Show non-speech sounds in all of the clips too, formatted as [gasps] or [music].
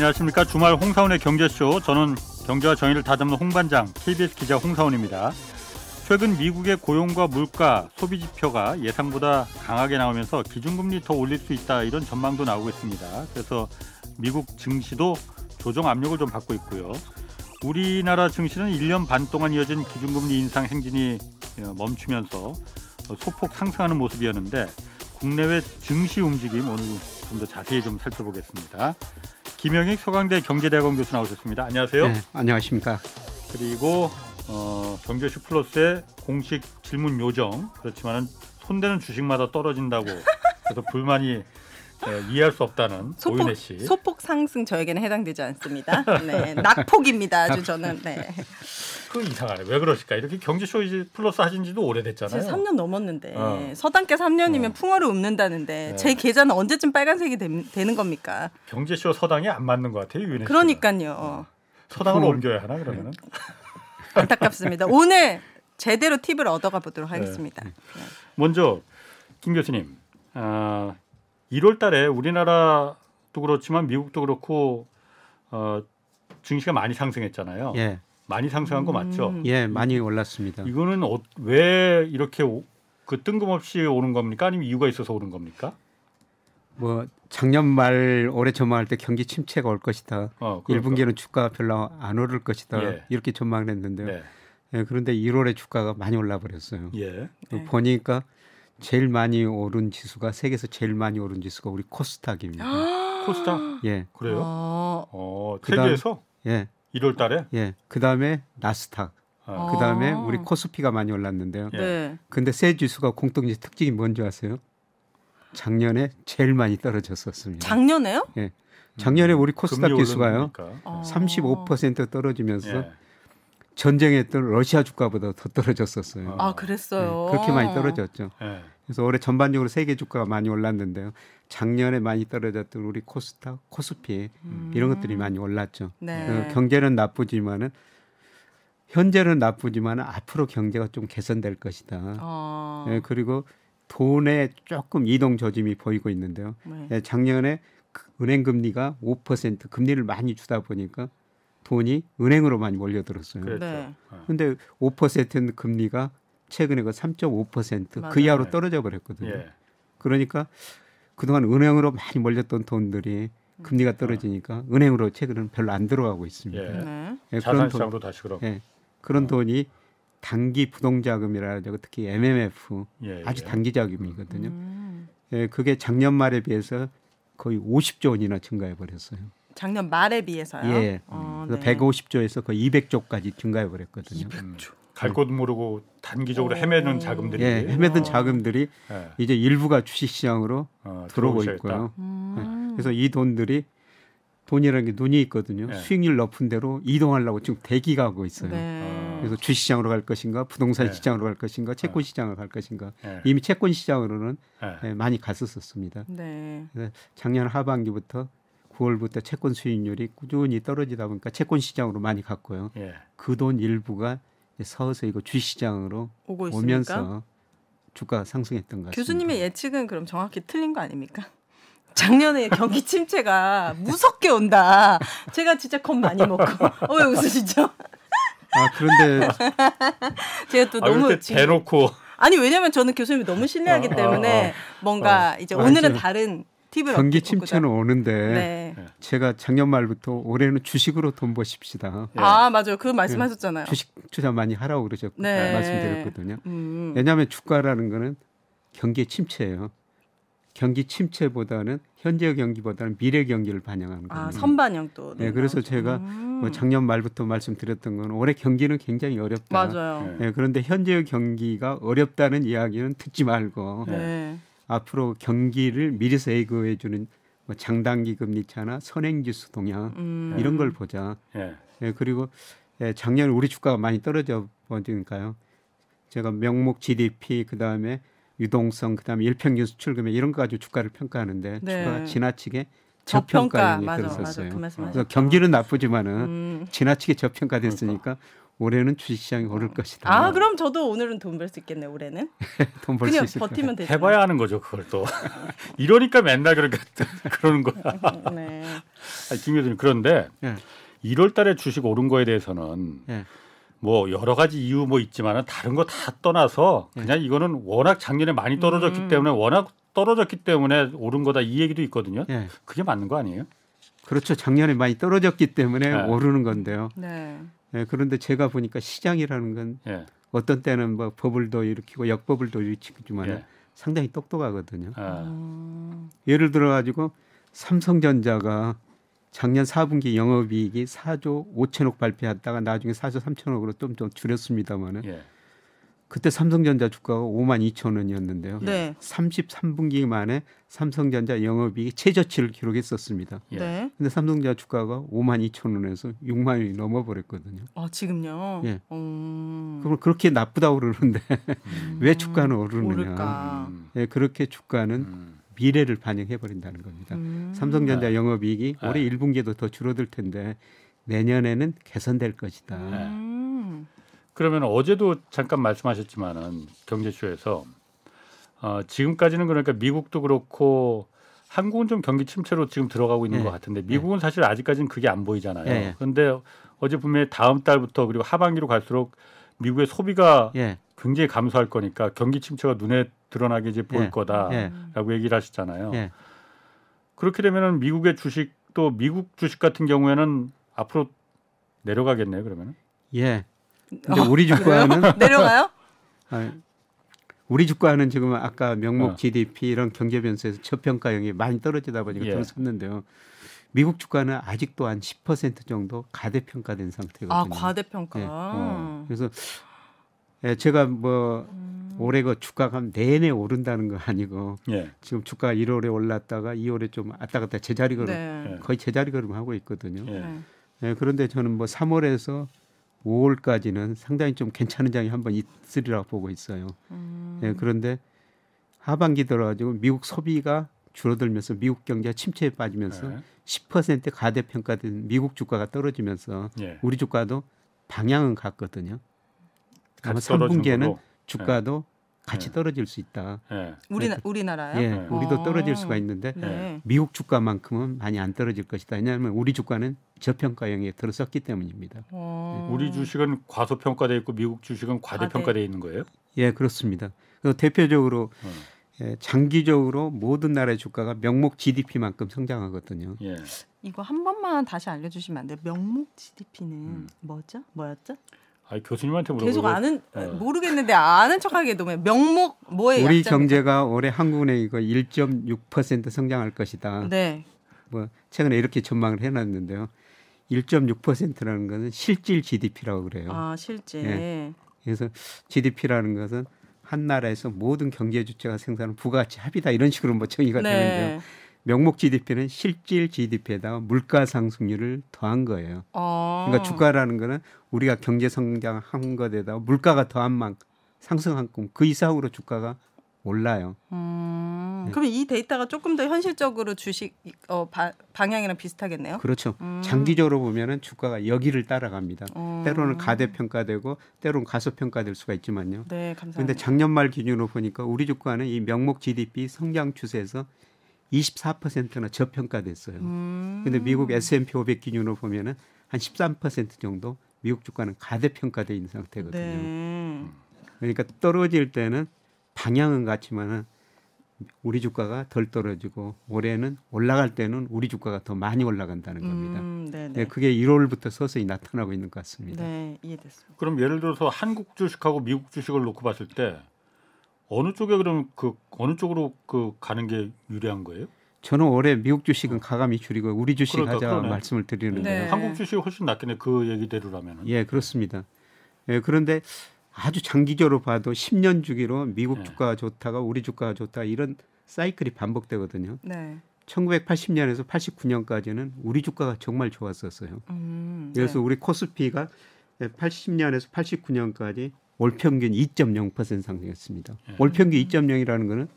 안녕하십니까 주말 홍사원의 경제쇼 저는 경제와 정의를 다잡는 홍반장 KBS 기자 홍사원입니다. 최근 미국의 고용과 물가, 소비 지표가 예상보다 강하게 나오면서 기준금리 더 올릴 수 있다 이런 전망도 나오고 있습니다. 그래서 미국 증시도 조정 압력을 좀 받고 있고요. 우리나라 증시는 1년 반 동안 이어진 기준금리 인상 행진이 어, 멈추면서 소폭 상승하는 모습이었는데 국내외 증시 움직임 오늘 좀 더 자세히 좀 살펴보겠습니다. 김영익 서강대 경제대학원 교수 나오셨습니다. 안녕하세요. 네, 안녕하십니까. 그리고 어, 경제쇼 플러스의 공식 질문 요정 그렇지만은 손대는 주식마다 떨어진다고 그래서 불만이 네, 이해할 수 없다는 소폭, 오윤혜 씨. 소폭 상승 저에게는 해당되지 않습니다. 네, 낙폭입니다. 아주 저는. 네. 그 이상하네. 왜 그러실까? 이렇게 경제쇼 이제 플러스 하신 지도 오래됐잖아요. 3년 넘었는데 어. 서당께 3년이면 어. 풍어를 읊는다는데 네. 제 계좌는 언제쯤 빨간색이 되, 는 겁니까? 경제쇼 서당이 안 맞는 것 같아요. 유은혜 그러니까요. 어. 서당으로 옮겨야 하나 그러면은? 안타깝습니다. 오늘 제대로 팁을 얻어가 보도록 네. 하겠습니다. 네. 먼저 김 교수님, 아, 1월 달에 우리나라도 그렇지만 미국도 그렇고 어, 증시가 많이 상승했잖아요. 예. 많이 상승한 거 맞죠? 음. 예, 많이 올랐습니다. 이거는 어, 왜 이렇게 오, 그 뜬금없이 오는 겁니까? 아니면 이유가 있어서 오는 겁니까? 뭐 작년 말 올해 전망할 때 경기 침체가 올 것이다. 어, 그러니까. 1분기는 주가가 별로 안 오를 것이다. 예. 이렇게 전망을 했는데요. 네. 예, 그런데 1월에 주가가 많이 올라 버렸어요. 예. 네. 보니까 제일 많이 오른 지수가 세계에서 제일 많이 오른 지수가 우리 코스닥입니다. [gasps] 코스닥? 예. 그래요? 아. 어, 세계에서? 예. 1월 달에? 예. 그다음에 나스닥. 아. 그다음에 우리 코스피가 많이 올랐는데요. 네. 근데 세 지수가 공통적 특징이 뭔지 아세요? 작년에 제일 많이 떨어졌었습니다. 작년에요? 예. 작년에 우리 코스닥 지수가요. 아. 35% 떨어지면서 예. 전쟁했던 러시아 주가보다 더 떨어졌었어요. 아, 그랬어요. 네, 그렇게 많이 떨어졌죠. 네. 그래서 올해 전반적으로 세계 주가가 많이 올랐는데요. 작년에 많이 떨어졌던 우리 코스닥, 코스피 음. 이런 것들이 많이 올랐죠. 네. 경제는 나쁘지만은 현재는 나쁘지만 앞으로 경제가 좀 개선될 것이다. 어. 네, 그리고 돈에 조금 이동 조짐이 보이고 있는데요. 네. 네, 작년에 그 은행 금리가 5% 금리를 많이 주다 보니까 돈이 은행으로 많이 몰려들었어요. 그렇죠. 네. 근데 5% 금리가 최근에 그 3.5%그 이하로 떨어져 버렸거든요. 예. 그러니까 그동안 은행으로 많이 몰렸던 돈들이 금리가 떨어지니까 은행으로 최근에는 별로 안 들어가고 있습니다. 예. 네. 예, 그런 돈, 다시 그럼. 예, 그런 어. 돈이 단기 부동자금이라든가 특히 MMF 예, 아주 예. 단기 자금이거든요. 음. 예, 그게 작년 말에 비해서 거의 50조 원이나 증가해 버렸어요. 작년 말에 비해서요. 예. 어, 그래서 네. 150조에서 거의 200조까지 증가해 버렸거든요. 200조. 갈곳 모르고 단기적으로 헤매는 자금들이 예, 헤매던 어. 자금들이 예. 이제 일부가 주식시장으로 어, 들어오고 있고요. 음. 예. 그래서 이 돈들이 돈이라는 게 눈이 있거든요. 예. 수익률 높은 대로 이동하려고 지금 대기가 하고 있어요. 네. 그래서 주식시장으로 갈 것인가, 부동산 예. 시장으로 갈 것인가, 채권 시장으로 갈 것인가. 예. 이미 채권 시장으로는 예. 많이 갔었었습니다. 네. 작년 하반기부터 9월부터 채권 수익률이 꾸준히 떨어지다 보니까 채권 시장으로 많이 갔고요. 예. 그돈 일부가 서서 이거 주시장으로 오면서 주가 상승했던 것 같습니다. 교수님의 예측은 그럼 정확히 틀린 거 아닙니까? [laughs] 작년에 경기 침체가 무섭게 온다. 제가 진짜 겁 많이 먹고. 어, 왜 웃으시죠? 아 그런데 [laughs] 제가 또 아, 너무 대놓고 아니 왜냐면 저는 교수님이 너무 신뢰하기 아, 때문에 아, 아, 뭔가 이제 오늘은 다른 팁을 경기 침체는 오는데 네. 제가 작년 말부터 올해는 주식으로 돈 버십시다. 네. 아 맞아요. 그 말씀하셨잖아요. 주식 투자 많이 하라고 그러셨고 네. 말씀드렸거든요. 음. 왜냐하면 주가라는 거는 경기 침체예요. 경기 침체보다는 현재 경기보다는 미래 경기를 반영하는 거예요. 아, 선반영 또. 네, 그래서 제가 음. 뭐 작년 말부터 말씀드렸던 건 올해 경기는 굉장히 어렵다. 맞아요. 네, 그런데 현재 경기가 어렵다는 이야기는 듣지 말고 네. 앞으로 경기를 미리서 예고해 주는 뭐 장단기 금리 차나 선행 지수 동향 음. 이런 걸 보자. 예. 예, 그리고 예, 작년 우리 주가가 많이 떨어져 버리니까요. 제가 명목 GDP 그다음에 유동성 그다음에 일평균 수출 금액 이런 거 가지고 주가를 평가하는데 네. 주가가 지나치게 저평가에 들었었어요. 그 그래서 경기는 나쁘지만은 음. 지나치게 저평가됐으니까 올해는 주식시장이 오를 것이다. 아 그럼 저도 오늘은 돈 벌 수 있겠네 올해는. [laughs] 돈 벌 수 있을 버티면 되죠. 해봐야 하는 거죠 그걸 또. [laughs] 이러니까 맨날 그러니까 [laughs] 그러는 거야. 네. 아니, 김 교수님 그런데 예. 1월 달에 주식 오른 거에 대해서는 예. 뭐 여러 가지 이유 뭐 있지만은 다른 거 다 떠나서 예. 그냥 이거는 워낙 작년에 많이 떨어졌기 음. 때문에 워낙 떨어졌기 때문에 오른 거다 이 얘기도 있거든요. 예. 그게 맞는 거 아니에요? 그렇죠. 작년에 많이 떨어졌기 때문에 예. 오르는 건데요. 네. 예, 그런데 제가 보니까 시장이라는 건 예. 어떤 때는 뭐 버블도 일으키고 역버블도 일으키지만 예. 상당히 똑똑하거든요. 아, 음. 예를 들어 가지고 삼성전자가 작년 4분기 영업이익이 4조 5천억 발표했다가 나중에 4조 3천억으로 좀 좀 줄였습니다만은 예. 그때 삼성전자 주가가 5만 2천 원이었는데요. 네. 33분기 만에 삼성전자 영업이익이 최저치를 기록했었습니다. 예. 네. 근데 삼성전자 주가가 5만 2천 원에서 6만 원이 넘어버렸거든요. 아 지금요. 예. 음. 그럼 그렇게 나쁘다고 그러는데 음. [laughs] 왜 주가는 오르느냐? 오를까? 음. 예, 그렇게 주가는 음. 미래를 반영해 버린다는 겁니다. 음. 삼성전자 네. 영업이익이 네. 올해 1분기도 더 줄어들 텐데 내년에는 개선될 것이다. 음. 그러면 어제도 잠깐 말씀하셨지만은 경제쇼에서 어, 지금까지는 그러니까 미국도 그렇고 한국은 좀 경기 침체로 지금 들어가고 있는 예. 것 같은데 미국은 사실 아직까지는 그게 안 보이잖아요. 예, 예. 그런데 어제 분명히 다음 달부터 그리고 하반기로 갈수록 미국의 소비가 예, 굉장히 감소할 거니까 경기 침체가 눈에 드러나게 이제 보일 예. 거다라고 예. 얘기를 하시잖아요. 예. 그렇게 되면은 미국의 주식도 미국 주식 같은 경우에는 앞으로 내려가겠네요. 그러면은. 예. 근데 어, 우리 주가는 [laughs] 내려가요? [laughs] 아, 우리 주가는 지금 아까 명목 어. GDP 이런 경제 변수에서 저평가형이 많이 떨어지다 보니까 예. 들어섰는데요. 미국 주가는 아직도 한 10% 정도 가대평가된 상태거든요. 아 과대평가. 예. 어. 그래서 예, 제가 뭐 음. 올해 그 주가가 내내 오른다는 거 아니고 예. 지금 주가 1월에 올랐다가 2월에 좀 왔다 갔다 제자리 걸음 네. 예. 거의 제자리 걸음 하고 있거든요. 예. 네. 예, 그런데 저는 뭐 3월에서 5월까지는 상당히 좀 괜찮은 장이 한번 있으리라고 보고 있어요. 음. 예, 그런데 하반기 들어가지고 미국 소비가 줄어들면서 미국 경제가 침체에 빠지면서 예. 10% 가대평가된 미국 주가가 떨어지면서 예. 우리 주가도 방향은 같거든요. 아마 같이 떨어지는 3분기에는 거고. 주가도 같이 네. 떨어질 수 있다. 예. 우리 우리나라요? 예, 네. 우리도 어. 떨어질 수가 있는데 네. 미국 주가만큼은 많이 안 떨어질 것이다. 왜냐하면 우리 주가는 저평가형에 들어섰기 때문입니다. 어. 우리 주식은 과소평가돼 있고 미국 주식은 과대평가돼 있는 거예요? 예, 그렇습니다. 그 대표적으로 어. 예, 장기적으로 모든 나라의 주가가 명목 GDP만큼 성장하거든요. 예. 이거 한 번만 다시 알려주시면 안 돼요? 명목 GDP는 음. 뭐죠? 뭐였죠? 아 교수님한테 물어보고 계속 아는 어. 모르겠는데 아는 척하게 너무 명목 뭐예요? 우리 경제가 올해 한국은행 이거 1.6% 성장할 것이다. 네. 뭐 최근에 이렇게 전망을 해놨는데요. 1.6%라는 것은 실질 GDP라고 그래요. 아 실제. 예. 그래서 GDP라는 것은 한 나라에서 모든 경제 주체가 생산하는 부가가치 합이다 이런 식으로 뭐 정의가 되는데요. 네. 명목 GDP는 실질 GDP에다가 물가 상승률을 더한 거예요. 어. 그러니까 주가라는 거는 우리가 경제 성장한 것에다가 물가가 더한 만큼 상승한 그 이상으로 주가가 올라요. 음. 네. 그러면 이 데이터가 조금 더 현실적으로 주식 어, 바, 방향이랑 비슷하겠네요. 그렇죠. 음. 장기적으로 보면은 주가가 여기를 따라갑니다. 어. 때로는 가대평가되고 때로는 가소평가될 수가 있지만요. 네, 감사합니다. 그런데 작년 말 기준으로 보니까 우리 주가는 이 명목 GDP 성장 추세에서 24%나 저평가됐어요. 음. 근데 미국 S&P 500 기준으로 보면은 한 13% 정도 미국 주가는 가대평가돼 있는 상태거든요. 네. 그러니까 떨어질 때는 방향은 같지만은 우리 주가가 덜 떨어지고 올해는 올라갈 때는 우리 주가가 더 많이 올라간다는 겁니다. 음, 네, 네, 네. 그게 1월부터 서서히 나타나고 있는 것 같습니다. 네, 이해됐습니다. 그럼 예를 들어서 한국 주식하고 미국 주식을 놓고 봤을 때 어느 쪽에 그럼 그 어느 쪽으로 그 가는 게 유리한 거예요? 저는 올해 미국 주식은 가감히 줄이고 우리 주식 그러니까, 하자 그러네. 말씀을 드리는데요. 네. 한국 주식이 훨씬 낫겠네 그 얘기대로라면. 예, 그렇습니다. 예, 그런데 아주 장기적으로 봐도 10년 주기로 미국 네. 주가가 좋다가 우리 주가가 좋다 이런 사이클이 반복되거든요. 네. 1980년에서 89년까지는 우리 주가가 정말 좋았었어요. 음, 그래서 네. 우리 코스피가 80년에서 89년까지 월 평균 2.0% 상승했습니다. 예. 월 평균 2.0이라는 거는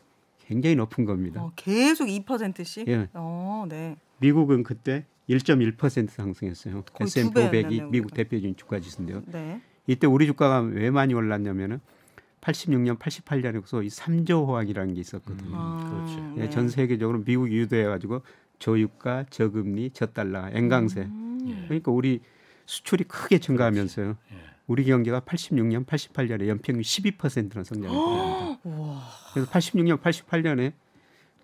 굉장히 높은 겁니다. 어, 계속 2%씩? 예. 어, 네. 미국은 그때 1.1% 상승했어요. S&P 배였네요, 500이 미국 우리가. 대표적인 주가 지수인데요. 네. 이때 우리 주가가 왜 많이 올랐냐면은 86년, 88년에 소위 3조 호황이라는 게 있었거든요. 음, 아. 예, 네. 전 세계적으로 미국이 유도해 가지고 저유가, 저금리, 저달러, 엔강세. 음. 그러니까 우리 수출이 크게 증가하면서요. 예. 우리 경제가 86년, 88년에 연평균 12%는 성장했습니다. 우와. 그래서 86년, 88년에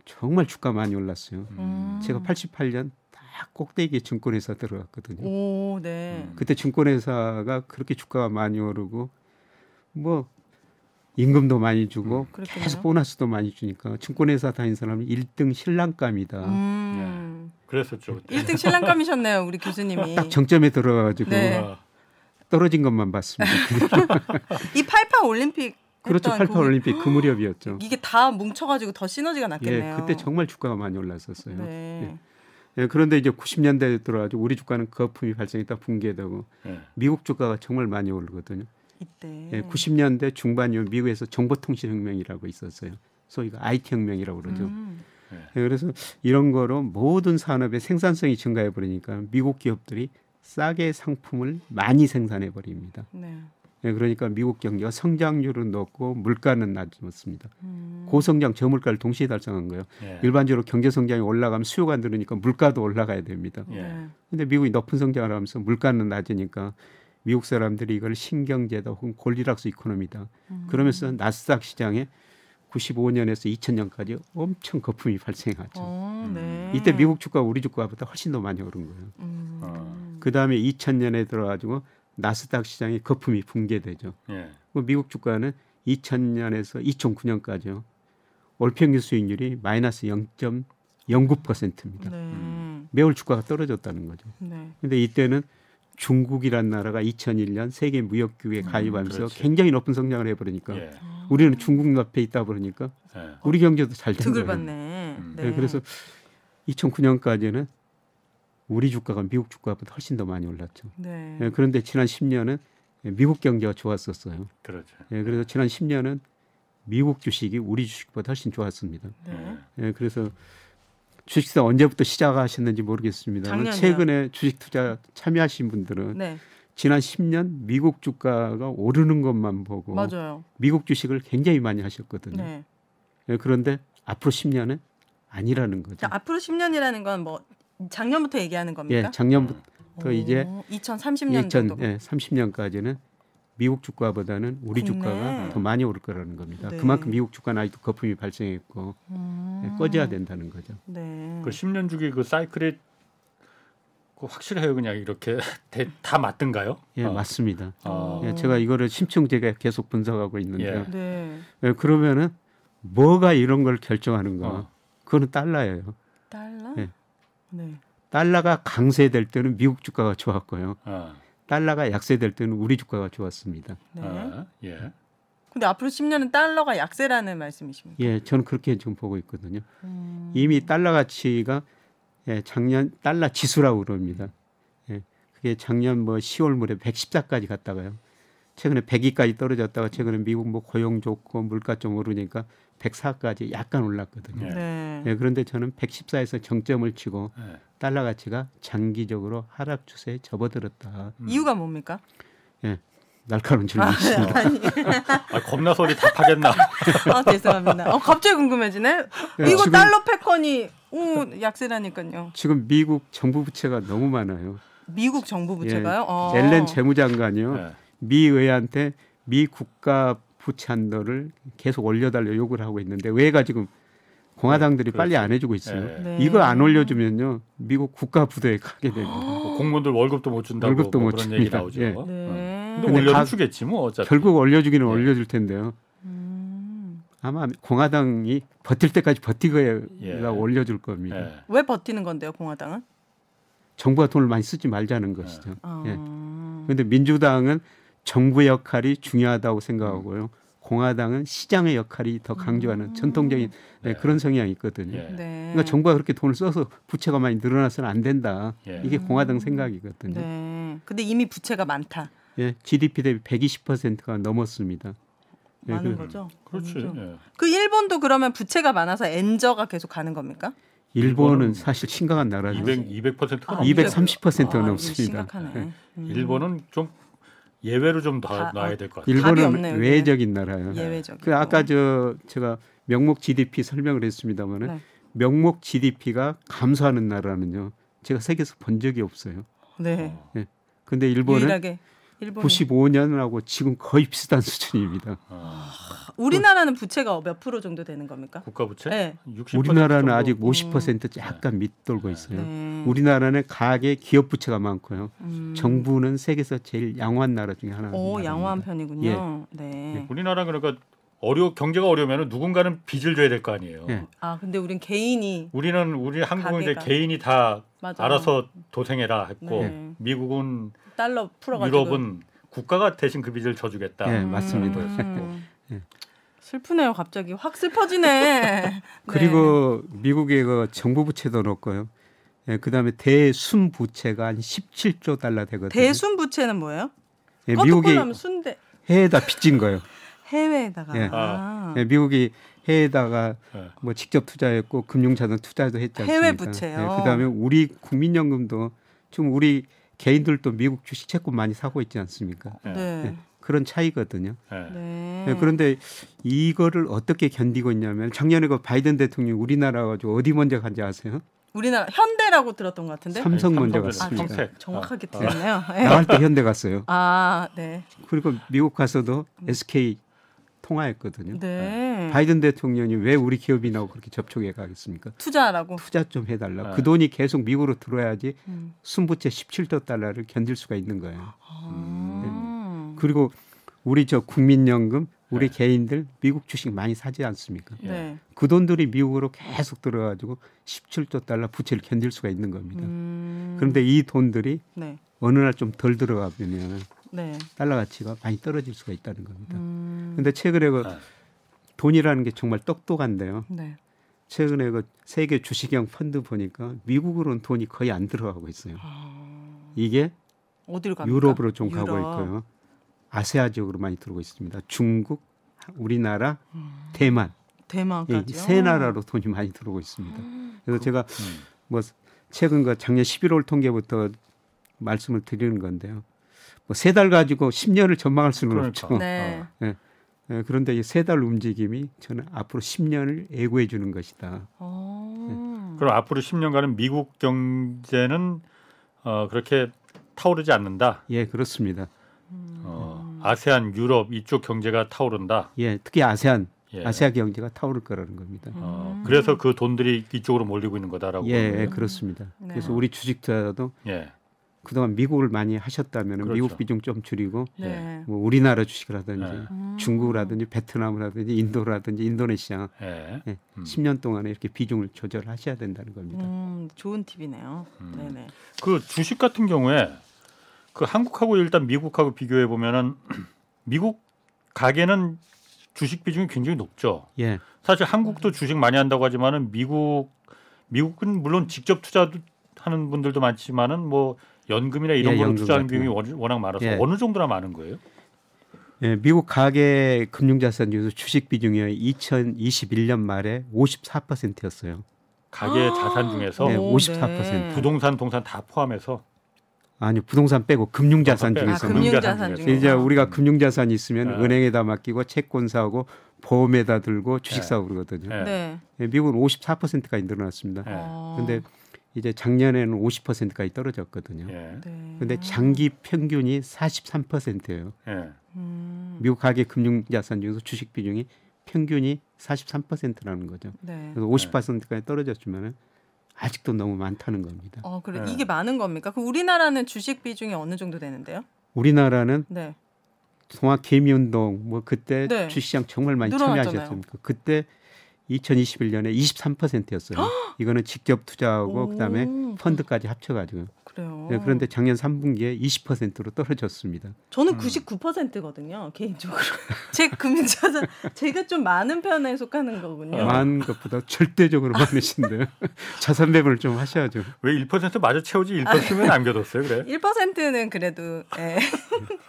정말 주가 많이 올랐어요. 음. 제가 88년 딱 꼭대기에 증권회사 들어갔거든요. 오, 네. 음. 그때 증권회사가 그렇게 주가가 많이 오르고 뭐 임금도 많이 주고 그랬군요. 계속 보너스도 많이 주니까 증권회사 다닌 사람이 1등 신랑감이다. 음. 그랬었죠. 그때. 1등 신랑감이셨네요, 우리 교수님이. 딱 정점에 들어가지고 네. 아, 떨어진 것만 봤습니다. 이 88 올림픽 그렇죠. 했던 88 그- 올림픽 그 무렵이었죠. 이게 다 뭉쳐가지고 더 시너지가 예, 났겠네요. 그때 정말 주가가 많이 올랐었어요. 네. 예, 그런데 이제 90년대에 들어가지고 우리 주가는 거품이 발생했다 붕괴되고 예. 미국 주가가 정말 많이 오르거든요. 이때. 예, 90년대 중반이면 미국에서 정보통신혁명이라고 있었어요. 소위가 IT 혁명이라고 그러죠. 음. 예, 그래서 이런 거로 모든 산업의 생산성이 증가해 버리니까 미국 기업들이 싸게 상품을 많이 생산해 버립니다. 네. 예, 그러니까 미국 경제가 성장률은 높고 물가는 낮았습니다. 음. 고성장 저물가를 동시에 달성한 거예요. 예. 일반적으로 경제 성장이 올라가면 수요가 늘으니까 물가도 올라가야 됩니다. 예. 네. 근데 미국이 높은 성장을 하면서 물가는 낮으니까 미국 사람들이 이걸 신경제다 혹은 골디락스 이코노미다. 음. 그러면서 나스닥 시장에 95년에서 2000년까지 엄청 거품이 발생하죠. 어, 네. 이때 미국 주가 우리 주가보다 훨씬 더 많이 오른 거예요. 음. 어. 그 다음에 2000년에 들어가지고 나스닥 시장이 거품이 붕괴되죠. 예. 그 미국 주가는 2000년에서 2009년까지요. 월평균 수익률이 마이너스 0.09%입니다. 네. 매월 주가가 떨어졌다는 거죠. 네. 근데 이때는 중국이란 나라가 2001년 세계 무역 기구에 가입하면서 그렇지. 굉장히 높은 성장을 해 버리니까 예. 우리는 중국 옆에 있다 보니까 예. 우리 경제도 잘된 득을 거예요. 받네. 음. 네. 네, 그래서 2009년까지는 우리 주가가 미국 주가보다 훨씬 더 많이 올랐죠. 네. 예, 그런데 지난 10년은 미국 경제가 좋았었어요. 그렇죠. 예, 그래서 지난 10년은 미국 주식이 우리 주식보다 훨씬 좋았습니다. 네. 예, 그래서 주식사 언제부터 시작하셨는지 모르겠습니다. 작년이요. 최근에 주식 투자 참여하신 분들은 네. 지난 10년 미국 주가가 오르는 것만 보고 맞아요. 미국 주식을 굉장히 많이 하셨거든요. 네. 예, 그런데 앞으로 10년은 아니라는 거죠. 자, 앞으로 10년이라는 건 뭐 작년부터 얘기하는 겁니까? 예, 작년부터 오, 이제 2030년 정도. 2030년까지는 미국 주가보다는 우리 국내. 주가가 더 많이 오를 거라는 겁니다. 네. 그만큼 미국 주가는 아직도 거품이 발생했고 음. 예, 꺼져야 된다는 거죠. 네. 그 10년 주기 그 사이클이 그 확실해요. 그냥 이렇게 [laughs] 대- 다 맞든가요? 예, 어. 맞습니다. 어. 예, 제가 이거를 심층 제가 계속 분석하고 있는데요. 예. 네. 예, 그러면은 뭐가 이런 걸 결정하는가? 어. 그거는 달러예요. 달러? 예. 네. 달러가 강세될 때는 미국 주가가 좋았고요. 어. 달러가 약세될 때는 우리 주가가 좋았습니다. 네. 어. 예. 근데 앞으로 10년은 달러가 약세라는 말씀이십니까? 예, 저는 그렇게 지금 보고 있거든요. 음. 이미 달러 가치가 예, 작년 달러 지수라고 그럽니다. 예, 그게 작년 뭐 10월 물에 114까지 갔다가요. 최근에 102까지 떨어졌다가 최근에 미국 뭐 고용 좋고 물가 좀 오르니까 104까지 약간 올랐거든요. 예. 네. 예, 그런데 저는 114에서 정점을 치고 예. 달러 가치가 장기적으로 하락 추세에 접어들었다. 음. 이유가 뭡니까? 날카로운 질문이십니다. 아니, [laughs] 아, 겁나 소리 답하겠나? 아 죄송합니다. 어, 갑자기 궁금해지네. 네, 이거 지금- 달러 패권이 오 약세라니까요. 지금 미국 정부 부채가 너무 많아요. 미국 정부 부채가요? 어. 옐렌 재무장관이요. 예. 미 의회한테 미 국가 부채 한도를 계속 올려달려 요구를 하고 있는데 왜가 지금 공화당들이 네, 빨리 그렇지. 안 해주고 있어요. 예. 네. 이거 안 올려주면요 미국 국가 부도에 가게 됩니다. 뭐 공무원들 월급도 못 준다고 월급도 뭐 못 그런 얘기 줍니다. 나오죠. 예. 어. 네. 근데 근데 올려도 가- 주겠지 뭐 어차피. 결국 올려주기는 예. 올려줄 텐데요. 음. 아마 공화당이 버틸 때까지 버티고 예. 올려줄 겁니다. 예. 왜 버티는 건데요, 공화당은? 정부가 돈을 많이 쓰지 말자는 것이죠. 어. 예. 그런데 민주당은 정부의 역할이 중요하다고 생각하고요. 공화당은 시장의 역할이 더 강조하는 전통적인 네, 네. 그런 성향이 있거든요. 예. 네. 그러니까 정부가 그렇게 돈을 써서 부채가 많이 늘어나서는 안 된다. 예. 이게 공화당 생각이거든요. 네. 근데 이미 부채가 많다. 예, GDP 대비 120%가 넘었습니다. 예, 많은 그 거죠. 그렇지. 그 일본도 그러면 부채가 많아서 엔저가 계속 가는 겁니까? 일본은 사실 심각한 나라죠. 200 200%가 아, 230%가 아, 넘습니다. 심각하네. 예. 음. 일본은 좀 예외로 좀더 다- 놔야 아, 될것 같아요. 일본은. 외적인 나라예요. 예외적. 그 아까 저 제가 명목 GDP 설명을 했습니다만은 네. 명목 GDP가 감소하는 나라는요. 제가 세계에서 본 적이 없어요. 네. 예. 근데 일본은 유일하게 일본이 95년하고 지금 거의 비슷한 수준입니다. 어, 우리나라는 부채가 몇 프로 정도 되는 겁니까? 국가 부채? 네. 60% 우리나라는 정도? 아직 50% 약간 밑돌고 있어요. 네. 우리나라는 가계 기업 부채가 많고요. 음. 정부는 세계에서 제일 양호한 나라 중에 하나입니다. 오, 양호한 편이군요. 네. 우리나라 그러니까 어려 경제가 어려우면 누군가는 빚을 줘야 될 거 아니에요. 예. 아, 근데 우린 개인이 우리는 우리 한국은 이제 가게가. 개인이 다 맞아. 알아서 도생해라 했고 네. 미국은 달러 풀어가지고 유럽은 국가가 대신 그 빚을 져주겠다. 예, 맞습니다. 음. 예. 슬프네요, 갑자기 확 슬퍼지네. [laughs] 그리고 미국의 그 정부 부채도 높고요. 예, 그다음에 대순 부채가 한 17조 달러 네. 되거든요. 대순 부채는 뭐예요? 예, 미국이 해에다 빚진 거예요. [laughs] 해외에다가 예. 아. 예, 미국이 해에다가 예. 뭐 직접 투자했고 금융자산 투자도 했지 않습니까? 해외 부채요. 예, 그다음에 우리 국민연금도 지금 우리 개인들도 미국 주식 채권 많이 사고 있지 않습니까? 예. 네. 그런 차이거든요. 예. 네. 예, 그런데 이거를 어떻게 견디고 있냐면 작년에 그 바이든 대통령이 우리나라 가지고 어디 먼저 간지 아세요? 우리나라 현대라고 들었던 것 같은데. 삼성 먼저 갔습니다. 평택. 정확하게 어. 들었네요. 예. 나갈 때 현대 갔어요. 아, 네. 그리고 미국 가서도 SK 통화했거든요. 네. 바이든 대통령이 왜 우리 기업인하고 그렇게 접촉해 가겠습니까? 투자라고. 투자 좀 해달라. 네. 그 돈이 계속 미국으로 들어야지 음. 순부채 17조 달러를 견딜 수가 있는 거예요. 아. 그리고 우리 저 국민연금, 우리 네. 개인들 미국 주식 많이 사지 않습니까? 네. 그 돈들이 미국으로 계속 들어가지고 17조 달러 부채를 견딜 수가 있는 겁니다. 음. 그런데 이 돈들이 네. 어느 날 좀 덜 들어가면 네. 달러 가치가 많이 떨어질 수가 있다는 겁니다. 음. 근데 최근에 그 네. 돈이라는 게 정말 똑똑한데요. 네. 최근에 그 세계 주식형 펀드 보니까 미국으로는 돈이 거의 안 들어가고 있어요. 아. 이게 어디로 갑니까? 유럽으로 좀 가고 유럽. 있고요. 아세아 지역으로 많이 들어오고 있습니다. 중국, 우리나라, 음. 대만 이 대만까지요. 세 나라로 돈이 많이 들어오고 있습니다. 그래서 제가 음. 뭐 최근 그 작년 11월 통계부터 말씀을 드리는 건데요. 뭐 세달 가지고 10년을 전망할 수는 그러니까. 없죠. 네. 예, 그런데 이 세 달 움직임이 저는 앞으로 10년을 예고해 주는 것이다. 어. 그럼 앞으로 10년간은 미국 경제는 어, 그렇게 타오르지 않는다. 예, 그렇습니다. 어, 아세안, 유럽 이쪽 경제가 타오른다. 예, 특히 아세안, 예. 아시아 경제가 타오를 거라는 겁니다. 어, 음. 그래서 그 돈들이 이쪽으로 몰리고 있는 거다라고. 예, 예, 그렇습니다. 네. 그래서 우리 주식 투자도 예. 그동안 미국을 많이 하셨다면 그렇죠. 미국 비중 좀 줄이고 네. 뭐 우리나라 주식이라든지 예. 음. 중국이라든지 베트남이라든지 인도라든지 인도네시아 예. 예, 음. 10년 동안에 이렇게 비중을 조절하셔야 된다는 겁니다. 음, 좋은 팁이네요. 음. 네네. 그 주식 같은 경우에 그 한국하고 일단 미국하고 비교해 보면은 [clears throat] 미국 가게는 주식 비중이 굉장히 높죠. 예, 사실 한국도 주식 많이 한다고 하지만은 미국 미국은 물론 직접 투자도 하는 분들도 많지만은 뭐 연금이나 이런 예, 연금 투자하는 비용이. 워- 워낙 많아서 예. 어느 정도나 많은 거예요? 예, 미국 가계 금융자산 중에서 주식 비중이 2021년 말에 54%였어요. 가계 아. 자산 중에서 네, 오, 54%. 부동산, 동산 다 포함해서 아니 부동산 빼고 금융자산 빼고. 아, 중에서 금융자산 중에서. 중에. 이제 우리가 금융자산이 있으면 네. 은행에다 맡기고 채권 사고 보험에다 들고 주식 네. 사고 그러거든요. 예. 네. 예, 미국은 54%까지 늘어났습니다. 네. 어. 근데 이제 작년에는 50%까지 떨어졌거든요. 예. 네. 근데 장기 평균이 43%예요. 예. 음. 미국 가계 금융 자산 중에서 주식 비중이 평균이 43%라는 거죠. 네. 그래서 50%까지 떨어졌지만은 아직도 너무 많다는 겁니다. 어 그래 네. 이게 많은 겁니까? 그 우리나라는 주식 비중이 어느 정도 되는데요? 우리나라는 네. 통합 개미 운동 뭐 그때 네. 주시장 정말 많이 늘어났잖아요. 참여하셨습니까? 그때 2021년에 23%였어요. [gasps] 이거는 직접 투자하고 오. 그다음에 펀드까지 합쳐가지고. 그래요. 네, 그런데 작년 3분기에 20%로 떨어졌습니다. 저는 음. 99%거든요 개인적으로. [laughs] 제 금융자산 제가 좀 많은 편에 속하는 거군요. 많은 것보다 절대적으로 많으신데 [laughs] 자산 배분을 좀 하셔야죠. 왜 1% 마저 채우지 1%면 남겨뒀어요, 그래? [laughs] 1%는 그래도 예.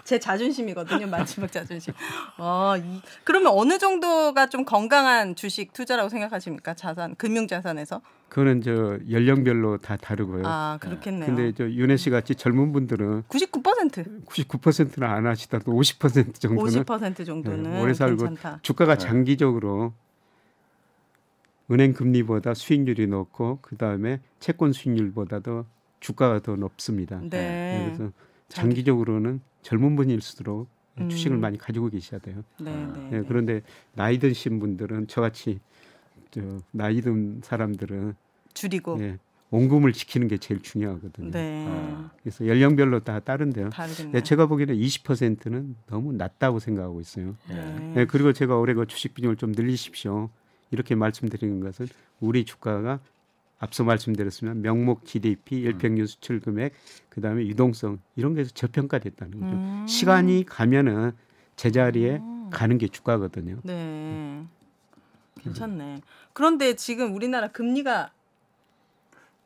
제 자존심이거든요. 마지막 자존심. 어, 이, 그러면 어느 정도가 좀 건강한 주식 투자라고 생각하십니까? 자산, 금융 자산에서? 그거는 저 연령별로 다 다르고요. 아, 그렇겠네요. 근데 저 윤혜 씨 같이 젊은 분들은 99% 99%는 안 하시다도 50% 정도는 50% 정도는 네, 오래 살고 괜찮다. 주가가 네. 장기적으로 은행 금리보다 수익률이 높고 그 다음에 채권 수익률보다도 주가가 더 높습니다. 네. 그래서 장기적으로는 젊은 분일수록 음. 주식을 많이 가지고 계셔야 돼요. 네, 네. 예, 그런데 나이 드신 분들은 저같이 저 나이 든 사람들은 줄이고. 예, 원금을 지키는 게 제일 중요하거든요. 네. 아. 그래서 연령별로 다 다른데요. 예, 제가 보기에는 20%는 너무 낮다고 생각하고 있어요. 네. 예, 그리고 제가 올해 그 주식 비중을 좀 늘리십시오. 이렇게 말씀드리는 것은 우리 주가가 앞서 말씀드렸으면 명목 GDP, 일평균 수출 금액, 그다음에 유동성 이런 게서 저평가됐다는 거죠. 음. 시간이 가면은 제자리에 음. 가는 게 주가거든요. 네. 괜찮네. 그런데 지금 우리나라 금리가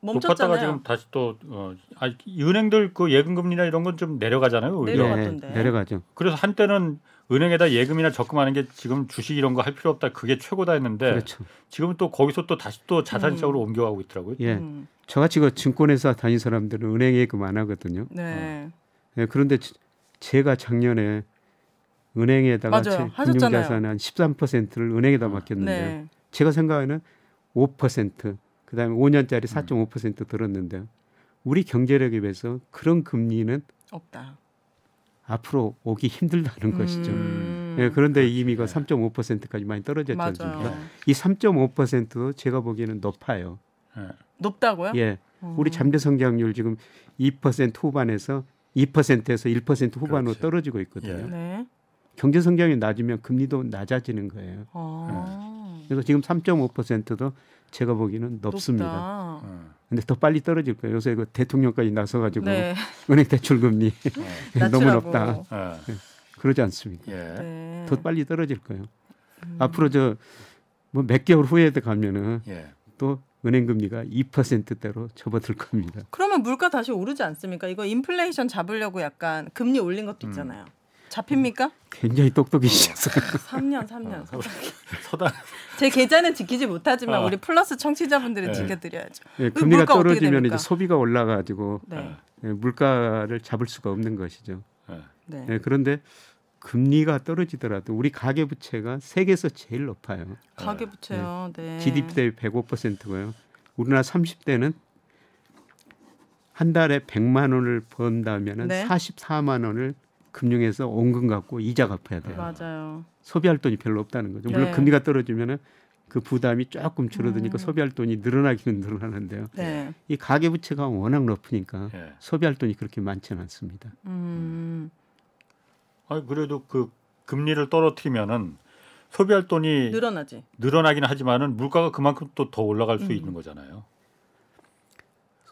높았다가 멈췄잖아요. 지금 다시 또 어, 아, 은행들 그 예금 금리나 이런 건 좀 내려가잖아요. 오히려. 내려갔던데. 예, 내려가죠. 그래서 한때는 은행에다 예금이나 적금하는 게 지금 주식 이런 거 할 필요 없다. 그게 최고다 했는데 그렇죠. 지금은 또 거기서 또 다시 또 자산 음. 시장으로 옮겨가고 있더라고요. 예, 음. 저같이 그 증권회사 다닌 사람들은 은행 예금 안 하거든요. 네. 예, 그런데 제- 제가 작년에 은행에다가 맞아요. 제 하셨잖아요. 금융자산 한 13%를 은행에다 맡겼는데요. 네. 제가 생각하는 5% 그다음에 5년짜리 음. 4.5% 들었는데요. 우리 경제력에 비해서 그런 금리는 없다. 앞으로 오기 힘들다는 것이죠. 음. 예, 그런데 이미 그 네. 3.5%까지 많이 떨어졌지 맞아요. 않습니까? 이 3.5%도 제가 보기에는 높아요. 예. 높다고요? 예. 음. 우리 잠재 성장률 지금 2% 후반에서 2%에서 1% 후반으로 그렇지. 떨어지고 있거든요. 예. 네. 경제 성장이 낮으면 금리도 낮아지는 거예요. 아. 그래서 지금 3.5%도 제가 보기에는 높습니다. 어. 근데 더 빨리 떨어질 거예요. 요새 그 대통령까지 나서 가지고 네. [laughs] 은행 대출 금리 [laughs] 너무 낮추라고. 높다. 어. 그러지 않습니다. 예. 네. 더 빨리 떨어질 거예요. 음. 앞으로 저 뭐 몇 개월 후에도 가면은 예. 또 은행 금리가 2%대로 접어들 겁니다. 그러면 물가 다시 오르지 않습니까? 이거 인플레이션 잡으려고 약간 금리 올린 것도 있잖아요. 잡힙니까? 굉장히 똑똑이셔서 3년, 3년. 서당 제 계좌는 지키지 못하지만 어. 우리 플러스 청취자분들은 네. 지켜드려야죠. 예, 그 금리가 떨어지면? 이제 소비가 올라가지고 네. 예, 물가를 잡을 수가 없는 것이죠. 예. 네. 예, 그런데 금리가 떨어지더라도 우리 가계 부채가 세계에서 제일 높아요. 가계 부채요. 네. GDP 대비 105%고요. 우리나라 30대는 한 달에 100만 원을 번다면은 네. 44만 원을 금융에서 원금 갖고 이자 갚아야 돼요. 맞아요. 소비할 돈이 별로 없다는 거죠. 물론 네. 금리가 떨어지면은 그 부담이 조금 줄어드니까 음. 소비할 돈이 늘어나기는 [laughs] 늘어나는데요. 네. 이 가계 부채가 워낙 높으니까 예. 소비할 돈이 그렇게 많지는 않습니다. 음. 아 그래도 그 금리를 떨어뜨리면은 소비할 돈이 늘어나지. 늘어나긴 하지만은 물가가 그만큼 또 더 올라갈 수 음. 있는 거잖아요.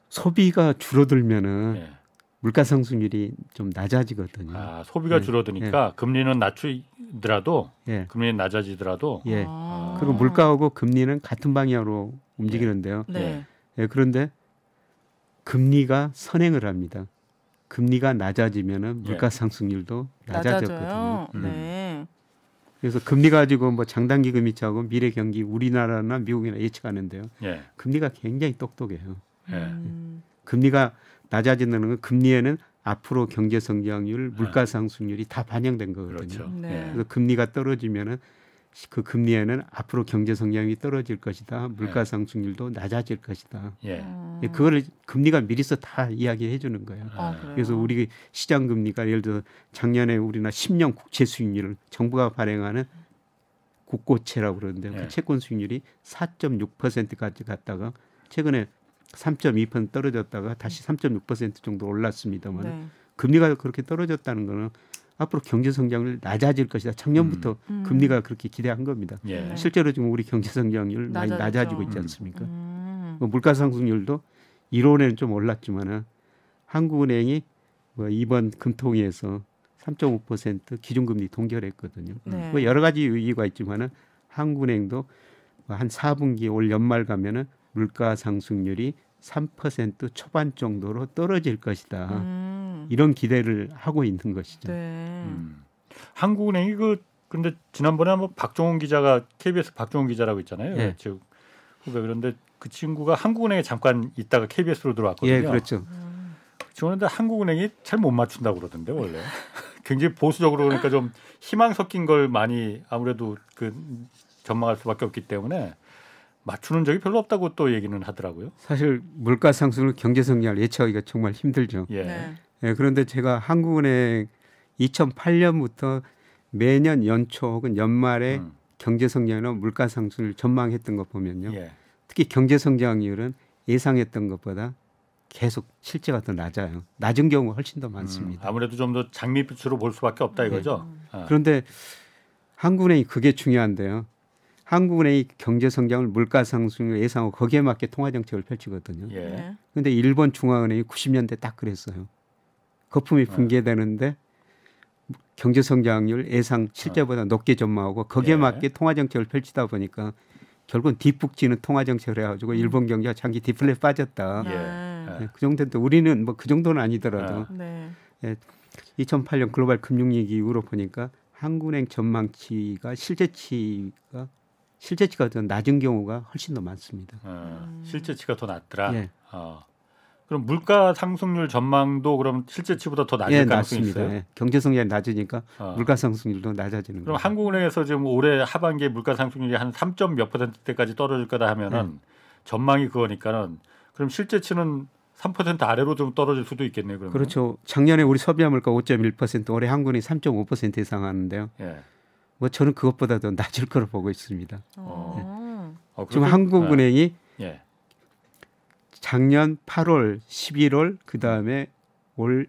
소비가 줄어들면은 예. 물가 상승률이 좀 낮아지거든요. 아 소비가 네. 줄어드니까 금리는 낮추더라도 예. 금리는 낮아지더라도 예. 아. 그리고 물가하고 금리는 같은 방향으로 움직이는데요. 네. 예, 그런데 금리가 선행을 합니다. 금리가 낮아지면은 물가 예. 상승률도 낮아져요. 낮아졌거든요. 음. 네. 그래서 금리 가지고 뭐 장단 기 금리차하고 미래 경기 우리나라나 미국이나 예측하는데요. 예. 금리가 굉장히 똑똑해요. 예. 음. 금리가 낮아지는 건 금리에는 앞으로 경제 성장률, 물가 상승률이 다 반영된 거거든요. 그렇죠. 네. 예. 그래서 금리가 떨어지면은 그 금리에는 앞으로 경제 성장이 떨어질 것이다. 물가 네. 상승률도 낮아질 것이다. 예. 음. 예, 그거를 금리가 미리서 다 이야기해 주는 거예요. 아, 예. 그래서 우리 시장 금리가 예를 들어 작년에 우리나라 10년 국채 수익률을 정부가 발행하는 국고채라고 그러는데 네. 그 채권 수익률이 4.6%까지 갔다가 최근에 3.2% 떨어졌다가 다시 3.6% 정도 올랐습니다만 네. 금리가 그렇게 떨어졌다는 거는 앞으로 경제 성장률 낮아질 것이다. 작년부터 음. 금리가 그렇게 기대한 겁니다. 예. 네. 실제로 지금 우리 경제 성장률 많이 낮아졌죠. 낮아지고 있지 음. 않습니까? 음. 뭐 물가 상승률도 1월에는 좀 올랐지만은 한국은행이 뭐 이번 금통위에서 3.5% 기준금리 동결했거든요. 네. 뭐 여러 가지 이유가 있지만은 한국은행도 뭐한 4분기 올 연말 가면은 물가 상승률이 3% 초반 정도로 떨어질 것이다. 음. 이런 기대를 하고 있는 것이죠. 네. 음. 한국은행이 그 근데 지난번에 한번 박종훈 기자가 KBS 박종훈 기자라고 있잖아요. 예. 즉 후배 그런데 그 친구가 한국은행에 잠깐 있다가 KBS로 들어왔거든요. 예, 그렇죠. 그런데 한국은행이 잘 못 맞춘다고 그러던데 원래 [laughs] 굉장히 보수적으로 그러니까 좀 희망 섞인 걸 많이 아무래도 그 전망할 수밖에 없기 때문에 맞추는 적이 별로 없다고 또 얘기는 하더라고요. 사실 물가 상승을 경제 성장을 예측하기가 정말 힘들죠. 예. 네. 예, 그런데 제가 한국은행 2008년부터 매년 연초 혹은 연말에 음. 경제 성장이나 물가 상승을 전망했던 거 보면요. 예. 특히 경제 성장률은 예상했던 것보다 계속 실제가 더 낮아요. 낮은 경우가 훨씬 더 많습니다. 음, 아무래도 좀 더 장밋빛으로 볼 수밖에 없다 이거죠. 아. 그런데 한국은행이 그게 중요한데요. 한국은행이 경제 성장을 물가 상승을 예상하고 거기에 맞게 통화 정책을 펼치거든요. 예. 네. 근데 일본 중앙은행이 90년대 딱 그랬어요. 거품이 네. 붕괴되는데 경제 성장률 예상 실제보다 높게 전망하고 거기에 예. 맞게 통화 정책을 펼치다 보니까 결국은 뒷북지는 통화 정책을 해가지고 일본 경제가 장기 디플레 빠졌다. 예. 네. 네, 그 정도인데 우리는 뭐 그 정도는 아니더라도 네. 2008년 글로벌 금융위기 이후로 보니까 한국은행 전망치가 실제치가 실제치가 더 낮은 경우가 훨씬 더 많습니다. 어, 실제치가 더 낮더라. 예. 어. 그럼 물가 상승률 전망도 그럼 실제치보다 더 낮을 예, 가능성이 낮습니다. 있어요. 예, 경제 성장이 낮으니까 어. 물가 상승률도 낮아지는 그럼 거죠. 한국은행에서 지금 올해 하반기에 물가 상승률이 한 3점 몇 퍼센트대까지 떨어질 거다 하면은 네. 전망이 그거니까는 그럼 실제치는 3% 아래로 좀 떨어질 수도 있겠네요. 그러면. 그렇죠. 작년에 우리 소비자 물가 5.1%, 올해 한국이 3.5% 예상하는데요. 예. 뭐 저는 그것보다 더 낮을 거로 보고 있습니다. 어. 어, 지금 한국은행이 예. 작년 8월, 11월, 그 다음에 올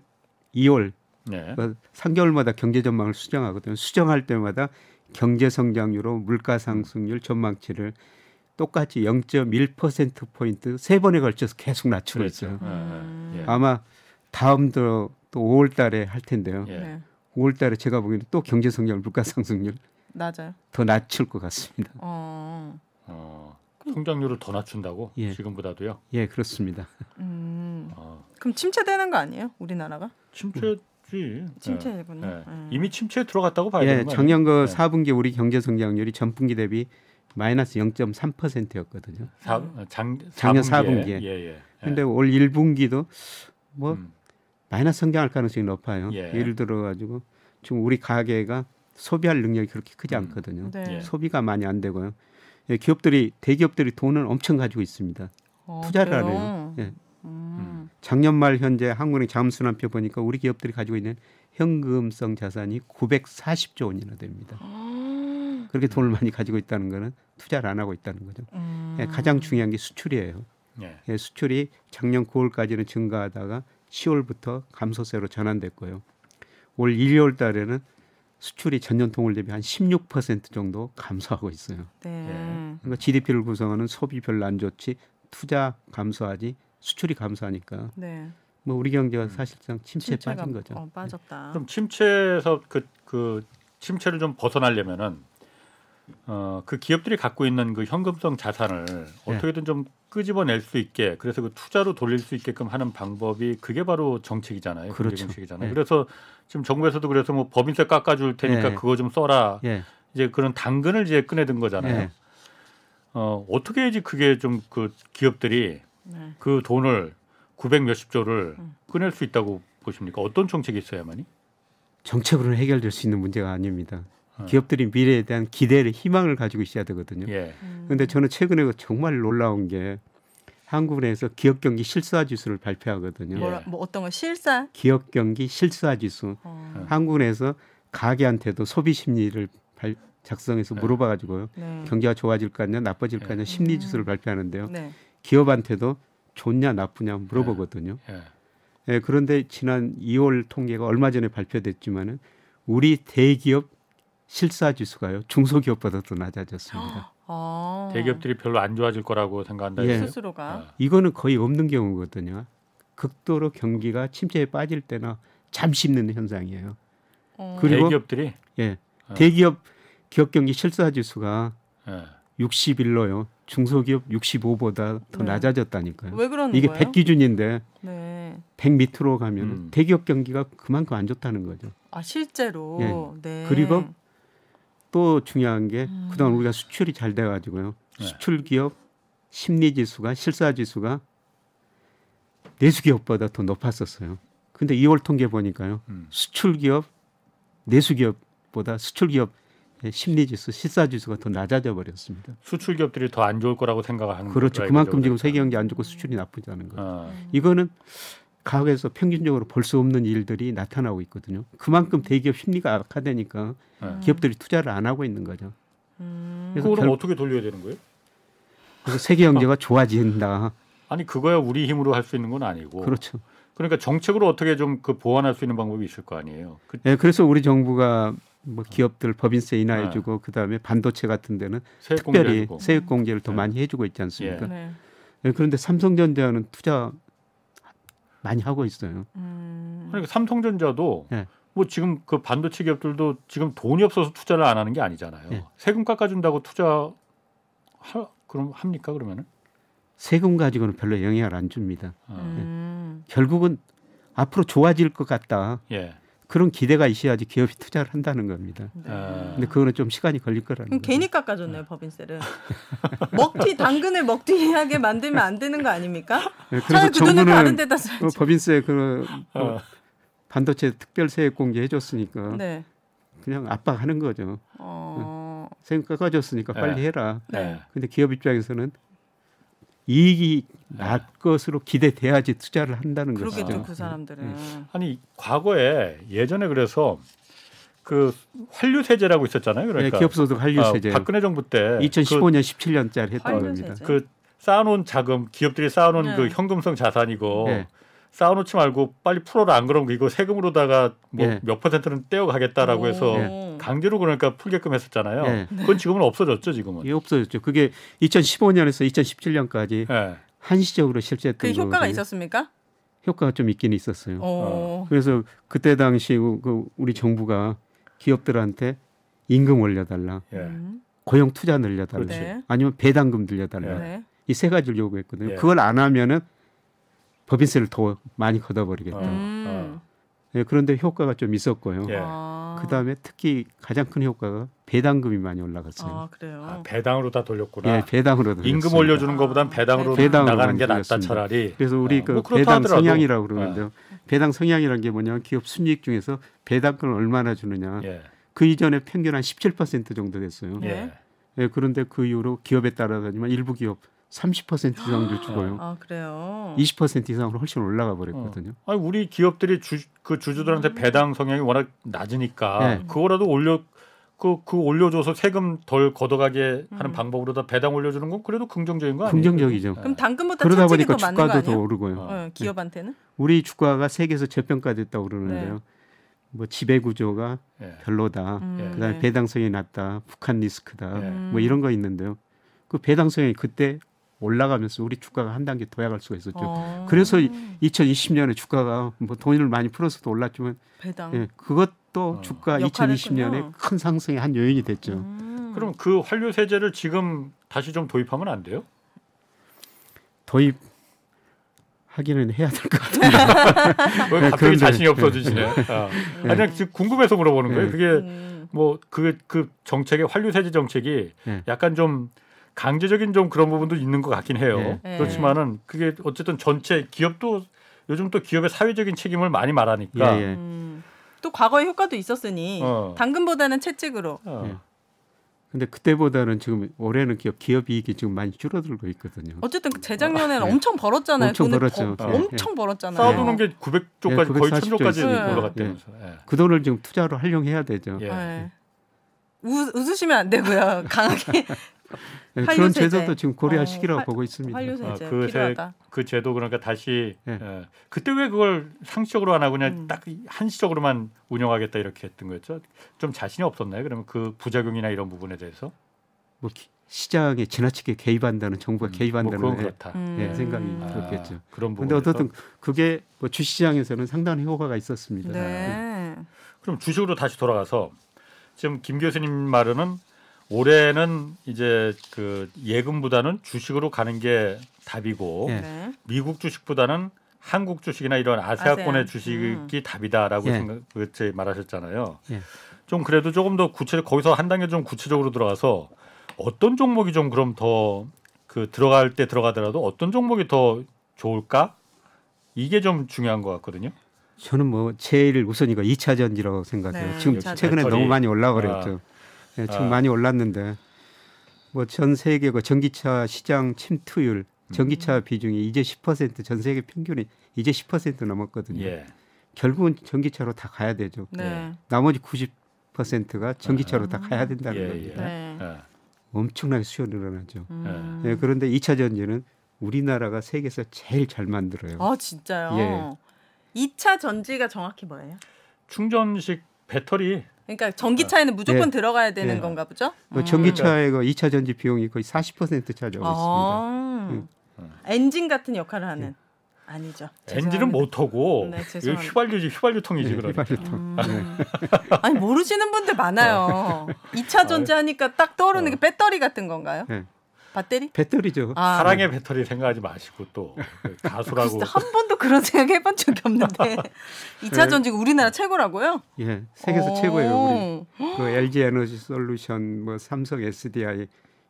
2월 예. 뭐 3개월마다 경제 전망을 수정하거든요. 수정할 때마다 경제 성장률로 물가 상승률 전망치를 똑같이 0.1% 포인트 세 번에 걸쳐서 계속 낮추고 그렇죠. 있어요. 음. 예, 예. 아마 다음도 또 5월 달에 할 텐데요. 예. 네. 5월 달에 제가 보기에는 또 경제 성장 물가 상승률 낮아요. 더 낮출 것 같습니다. 어. 어, 성장률을 더 낮춘다고 예. 지금보다도요. 예, 그렇습니다. 음. 어, 그럼 침체되는 거 아니에요? 우리나라가? 침체지. 침체군요. 예. 예. 이미 침체에 들어갔다고 봐야 예, 되는 거예요. 작년 그 네. 4분기 우리 경제 성장률이 전분기 대비 마이너스 0.3%였거든요. 사, 장, 작년 4분기에. 사분기에. 예, 예. 근데 올 1분기도 뭐 음. 마이너스 성장할 가능성이 높아요. 예. 예를 들어 가지고 지금 우리 가게가 소비할 능력이 그렇게 크지 음. 않거든요. 네. 예. 소비가 많이 안 되고요. 예, 기업들이 대기업들이 돈을 엄청 가지고 있습니다. 어, 투자를? 해요. 예. 음. 작년 말 현재 한국은행 자금순환표 보니까 우리 기업들이 가지고 있는 현금성 자산이 940조 원이나 됩니다. 아. 그렇게 돈을 많이 가지고 있다는 거는 투자를 안 하고 있다는 거죠. 음. 예, 가장 중요한 게 수출이에요. 예. 예, 수출이 작년 9월까지는 증가하다가 10월부터 감소세로 전환됐고요. 올 1월 달에는 수출이 전년 동월 대비 한 16% 정도 감소하고 있어요. 네. 그러니까 GDP를 구성하는 소비 별로 안 좋지 투자 감소하지 수출이 감소하니까 네. 뭐 우리 경제가 사실상 침체에 침체가 빠진 거죠. 어, 빠졌다. 그럼 침체에서 그, 그 침체를 좀 벗어나려면은 어, 그 기업들이 갖고 있는 그 현금성 자산을 네. 어떻게든 좀 끄집어낼 수 있게 그래서 그 투자로 돌릴 수 있게끔 하는 방법이 그게 바로 정책이잖아요. 그렇죠. 정책이잖아요. 네. 그래서 지금 정부에서도 그래서 뭐 법인세 깎아줄 테니까 네. 그거 좀 써라. 예, 이제 그런 당근을 이제 꺼내든 거잖아요. 예. 어, 어떻게 해야지 그게 좀 그 기업들이 네. 그 돈을 900 몇십 조를 음. 꺼낼 수 있다고 보십니까? 어떤 정책이 있어야만이? 정책으로는 해결될 수 있는 문제가 아닙니다. 어. 기업들이 미래에 대한 기대를 희망을 가지고 있어야 되거든요. 예. 음. 근데 저는 최근에 정말 놀라운 게 한국은행에서 기업 경기 실수화 지수를 발표하거든요. 예. 뭐라, 뭐 어떤 거 실사? 기업 경기 실수화 지수. 어. 한국은행에서 가게한테도 소비 심리를 발- 작성해서 네. 물어봐 가지고요. 네. 경기가 좋아질 거 아니냐 나빠질 거 네. 아니냐 심리 지수를 발표하는데요. 네. 기업한테도 좋냐 나쁘냐 물어보거든요. 예. 예, 그런데 지난 2월 통계가 얼마 전에 발표됐지만은 우리 대기업 실사 지수가요 중소기업보다 더 낮아졌습니다. [gasps] 아. 대기업들이 별로 안 좋아질 거라고 생각한다. 예. 스스로가. 어. 이거는 거의 없는 경우거든요. 극도로 경기가 침체에 빠질 때나 잠시 있는 현상이에요. 어. 그리고- 대기업들이 예, 어. 대기업 기업 경기 실사 지수가 예. 61로요. 중소기업 65보다 더 네. 낮아졌다니까요. 왜 그러는 이게 거예요? 100 기준인데 네. 100 밑으로 가면 음. 대기업 경기가 그만큼 안 좋다는 거죠. 아 실제로. 예. 네. 그리고 또 중요한 게 음. 그동안 우리가 수출이 잘 돼가지고요. 네. 수출 기업 심리 지수가 실사 지수가 내수 기업보다 더 높았었어요. 근데 2월 통계 보니까요. 음. 수출 기업 내수 기업보다 수출 기업 예, 심리 지수, 실사 지수가 더 낮아져 버렸습니다. 수출 기업들이 더 안 좋을 거라고 생각하는 그렇죠. 거죠, 그만큼. 지금 세계 경제 안 좋고 수출이 나쁘다는 거예요. 어. 이거는 과거에서 평균적으로 볼 수 없는 일들이 나타나고 있거든요. 그만큼 대기업 심리가 악화되니까 네. 기업들이 투자를 안 하고 있는 거죠. 음. 그래서 그거는 결- 어떻게 돌려야 되는 거예요? 그래서 세계 경제가 좋아진다. 아니 그거야 우리 힘으로 할 수 있는 건 아니고. 그렇죠. 그러니까 정책으로 어떻게 좀 그 보완할 수 있는 방법이 있을 거 아니에요. 그 예, 그래서 우리 정부가 뭐 기업들 법인세 인하해주고 그다음에 반도체 같은 데는 세액 특별히 공제해주고. 세액 공제를 더 네. 많이 해주고 있지 않습니까? 네. 예, 그런데 삼성전자는 투자 많이 하고 있어요. 음. 그러니까 삼성전자도 예. 뭐 지금 그 반도체 기업들도 지금 돈이 없어서 투자를 안 하는 게 아니잖아요. 예. 세금 깎아준다고 투자 하, 그럼 합니까 그러면은? 세금 가지고는 별로 영향을 안 줍니다. 어. 음. 결국은 앞으로 좋아질 것 같다. 예. 그런 기대가 있어야지 기업이 투자를 한다는 겁니다. 네. 아. 근데 그거는 좀 시간이 걸릴 거라는 그럼 거죠. 괜히 깎아줬네요 법인세를. [laughs] 먹튀 당근을 먹튀하게 만들면 안 되는 거 아닙니까? 예, 차라리 그 돈을 다른 데다 어, 써야지. 법인세 그뭐 어. 반도체 특별 세액 공제 해줬으니까 네. 그냥 압박하는 거죠. 어. 세금 깎아줬으니까 네. 빨리 해라. 네. 근데 기업 입장에서는 이익이 네. 날 것으로 기대돼야지 투자를 한다는 거죠. 그러겠죠 그 사람들은. 아니 과거에 예전에 그래서 그 환류 세제라고 있었잖아요. 네, 그러니까 기업 소득 한류 아, 세제 박근혜 정부 때 2015년 17년짜리 했던 환류 겁니다. 세제? 그, 그 쌓아놓은 자금 기업들이 쌓아놓은 네. 그 현금성 자산이고 네. 쌓아놓지 말고 빨리 풀어라 안 그러면 이거 세금으로다가 뭐 네. 몇 퍼센트는 떼어가겠다라고 해서 오. 강제로 그러니까 풀게끔 했었잖아요. 네. 그건 지금은 없어졌죠 지금은. 이게 없어졌죠. 그게 2015년에서 2017년까지 예. 한시적으로 실제했던 그 효과가 거거든요. 있었습니까? 효과가 좀 있긴 있었어요. 어. 그래서 그때 당시 그 우리 정부가 기업들한테 임금 올려달라, 예. 음. 고용 투자 늘려달라, 그렇지. 네. 아니면 배당금 늘려달라. 네. 이세 가지를 요구했거든요. 예. 그걸 안 하면은 법인세를 더 많이 걷어버리겠다. 어. 음. 예, 그런데 효과가 좀 있었고요. 예. 아. 그 다음에 특히 가장 큰 효과가 배당금이 많이 올라갔어요. 아 그래요. 아, 배당으로 다 돌렸구나. 예, 배당으로 임금 들었습니다. 올려주는 것보단 배당으로 배당으로 나가는 게 낫다 돌렸습니다. 차라리. 그래서 우리 어, 그 뭐 배당 하더라도. 성향이라고 그러는데요. 배당 성향이라는 게 뭐냐면 기업 순이익 중에서 배당금을 얼마나 주느냐. 예. 그 이전에 평균 한 17% 정도 됐어요. 네. 예. 예, 그런데 그 이후로 기업에 따라다니면 일부 기업 30% 이상을 주고요. 아 그래요. 20% 이상으로 훨씬 올라가 버렸거든요. 아니 우리 기업들이 주, 그 주주들한테 배당 성향이 워낙 낮으니까 네. 그거라도 올려 그, 그 올려줘서 세금 덜 걷어가게 하는 음. 방법으로 다 배당 올려주는 건 그래도 긍정적인 거 아니에요? 긍정적이죠. 그럼 당근보다 그러다 보니까 주가도 더? 오르고요. 어. 어, 기업한테는? 우리 주가가 세계에서 저평가됐다고 그러는데요. 네. 뭐 지배 구조가 예. 별로다. 음, 그다음에 네. 배당성이 낮다. 북한 리스크다. 예. 음. 뭐 이런 거 있는데요. 그 배당성이 그때 올라가면서 우리 주가가 한 단계 더 야갈 수가 있었죠. 어. 그래서 2020년에 주가가 뭐 돈을 많이 풀어서도 올랐지만 배당. 예, 그것도 어. 주가 역할을 2020년에 했군요. 큰 상승의 한 요인이 됐죠. 음. 그럼 그 환류 세제를 지금 다시 좀 도입하면 안 돼요? 도입 하기는 해야 될 것 같아요. [laughs] 왜 네, 갑자기 그런데- 자신이 없어지시네. 어. 네. 아니 그냥 지금 궁금해서 물어보는 거예요. 네. 그게 음. 뭐그그 정책의 환류 세제 정책이 네. 약간 좀 강제적인 좀 그런 부분도 있는 것 같긴 해요. 네. 네. 그렇지만은 그게 어쨌든 전체 기업도 요즘 또 기업의 사회적인 책임을 많이 말하니까 예, 예. 음. 또 과거에 효과도 있었으니 어. 당근보다는 채찍으로. 어. 예. 근데 그때보다는 지금 올해는 기업 기업 이익이 지금 많이 줄어들고 있거든요. 어쨌든 재작년에는 네. 엄청 벌었잖아요. 엄청 돈을 벌었죠. 버- 예. 엄청 벌었잖아요. 쌓아두는 게 900조까지 예, 거의 940조 1000조까지 있으니까. 올라갔다면서. 예. 그 돈을 지금 투자로 활용해야 되죠. 예. 네. 우, 웃으시면 안 되고요. [laughs] 강하게 예, 환류 그런. 제도도 지금 고려할 어, 시기라고 화- 보고 있습니다. 아, 그 세- 필요하다. 그 제도 그러니까 다시 예. 예. 그때 왜 그걸 상시적으로 안 하고 그냥 음. 딱 한시적으로만 운영하겠다 이렇게 했던 거였죠? 좀 자신이 없었나요? 그러면 그 부작용이나 이런 부분에 대해서 뭐 기- 시장에 지나치게 개입한다는 정부가 뭐 개입한다는 예, 그렇다. 음. 예, 생각이 아, 들었겠죠. 그런 부분. 근데 어떻든 그게 뭐 주시장에서는 상당히 효과가 있었습니다. 네. 그럼 주식으로 다시 돌아가서 지금 김 교수님 말은 올해는 이제 그 예금보다는 주식으로 가는 게 답이고 예. 네. 미국 주식보다는 한국 주식이나 이런 아세아권의 아세안. 주식이 답이다라고 예. 생각 그때 말하셨잖아요. 예. 좀 그래도 조금 더 구체 거기서 한 단계 좀 구체적으로 들어가서 어떤 종목이 좀 그럼 더 그 들어갈 때 들어가더라도 어떤 종목이 더 좋을까? 이게 좀 중요한 것 같거든요. 저는 뭐 제일 우선이가 2차 전지라고 생각해요. 네, 지금 최근에 전지. 너무 많이 올라가 아. 버렸죠. 예, 지금 아. 많이 올랐는데 뭐 전 세계 그 전기차 시장 침투율, 전기차 비중이 이제 10%전 세계 평균이 이제 10% 넘었거든요. 예. 결국은 전기차로 다 가야 되죠. 네. 나머지 90%가 전기차로 다 가야 된다는 예, 겁니다. 네. 예. 엄청나게 수요 늘어나죠. 음. 예, 그런데 2차 전지는 우리나라가 세계에서 제일 잘 만들어요. 아 진짜요? 예. 2차 전지가 정확히 뭐예요? 충전식 배터리 그러니까 전기차에는 무조건 예. 들어가야 되는 예. 건가 보죠? 그 전기차의 그 2차 전지 비용이 거의 40% 차지하고 아, 음. 엔진 같은 역할을 하는 아니죠. 엔진은 죄송합니다. 모터고 네. 휘발유지 휘발유통이지 있습니다. 예, 그러니까. 휘발유통. 음. 네. 아니 모르시는 분들 많아요. 2차 전지 하니까 딱 떠오르는 게 배터리 같은 건가요? 네. 배터리? 배터리죠. 아, 사랑의 배터리 생각하지 마시고 또 가수라고 한 번도 그런 생각 해본 적이 없는데 [laughs] 2차 네. 전지가 우리나라 최고라고요? 예, 세계에서 오. 최고예요. 우리 그 LG 에너지 솔루션, 뭐 삼성 SDI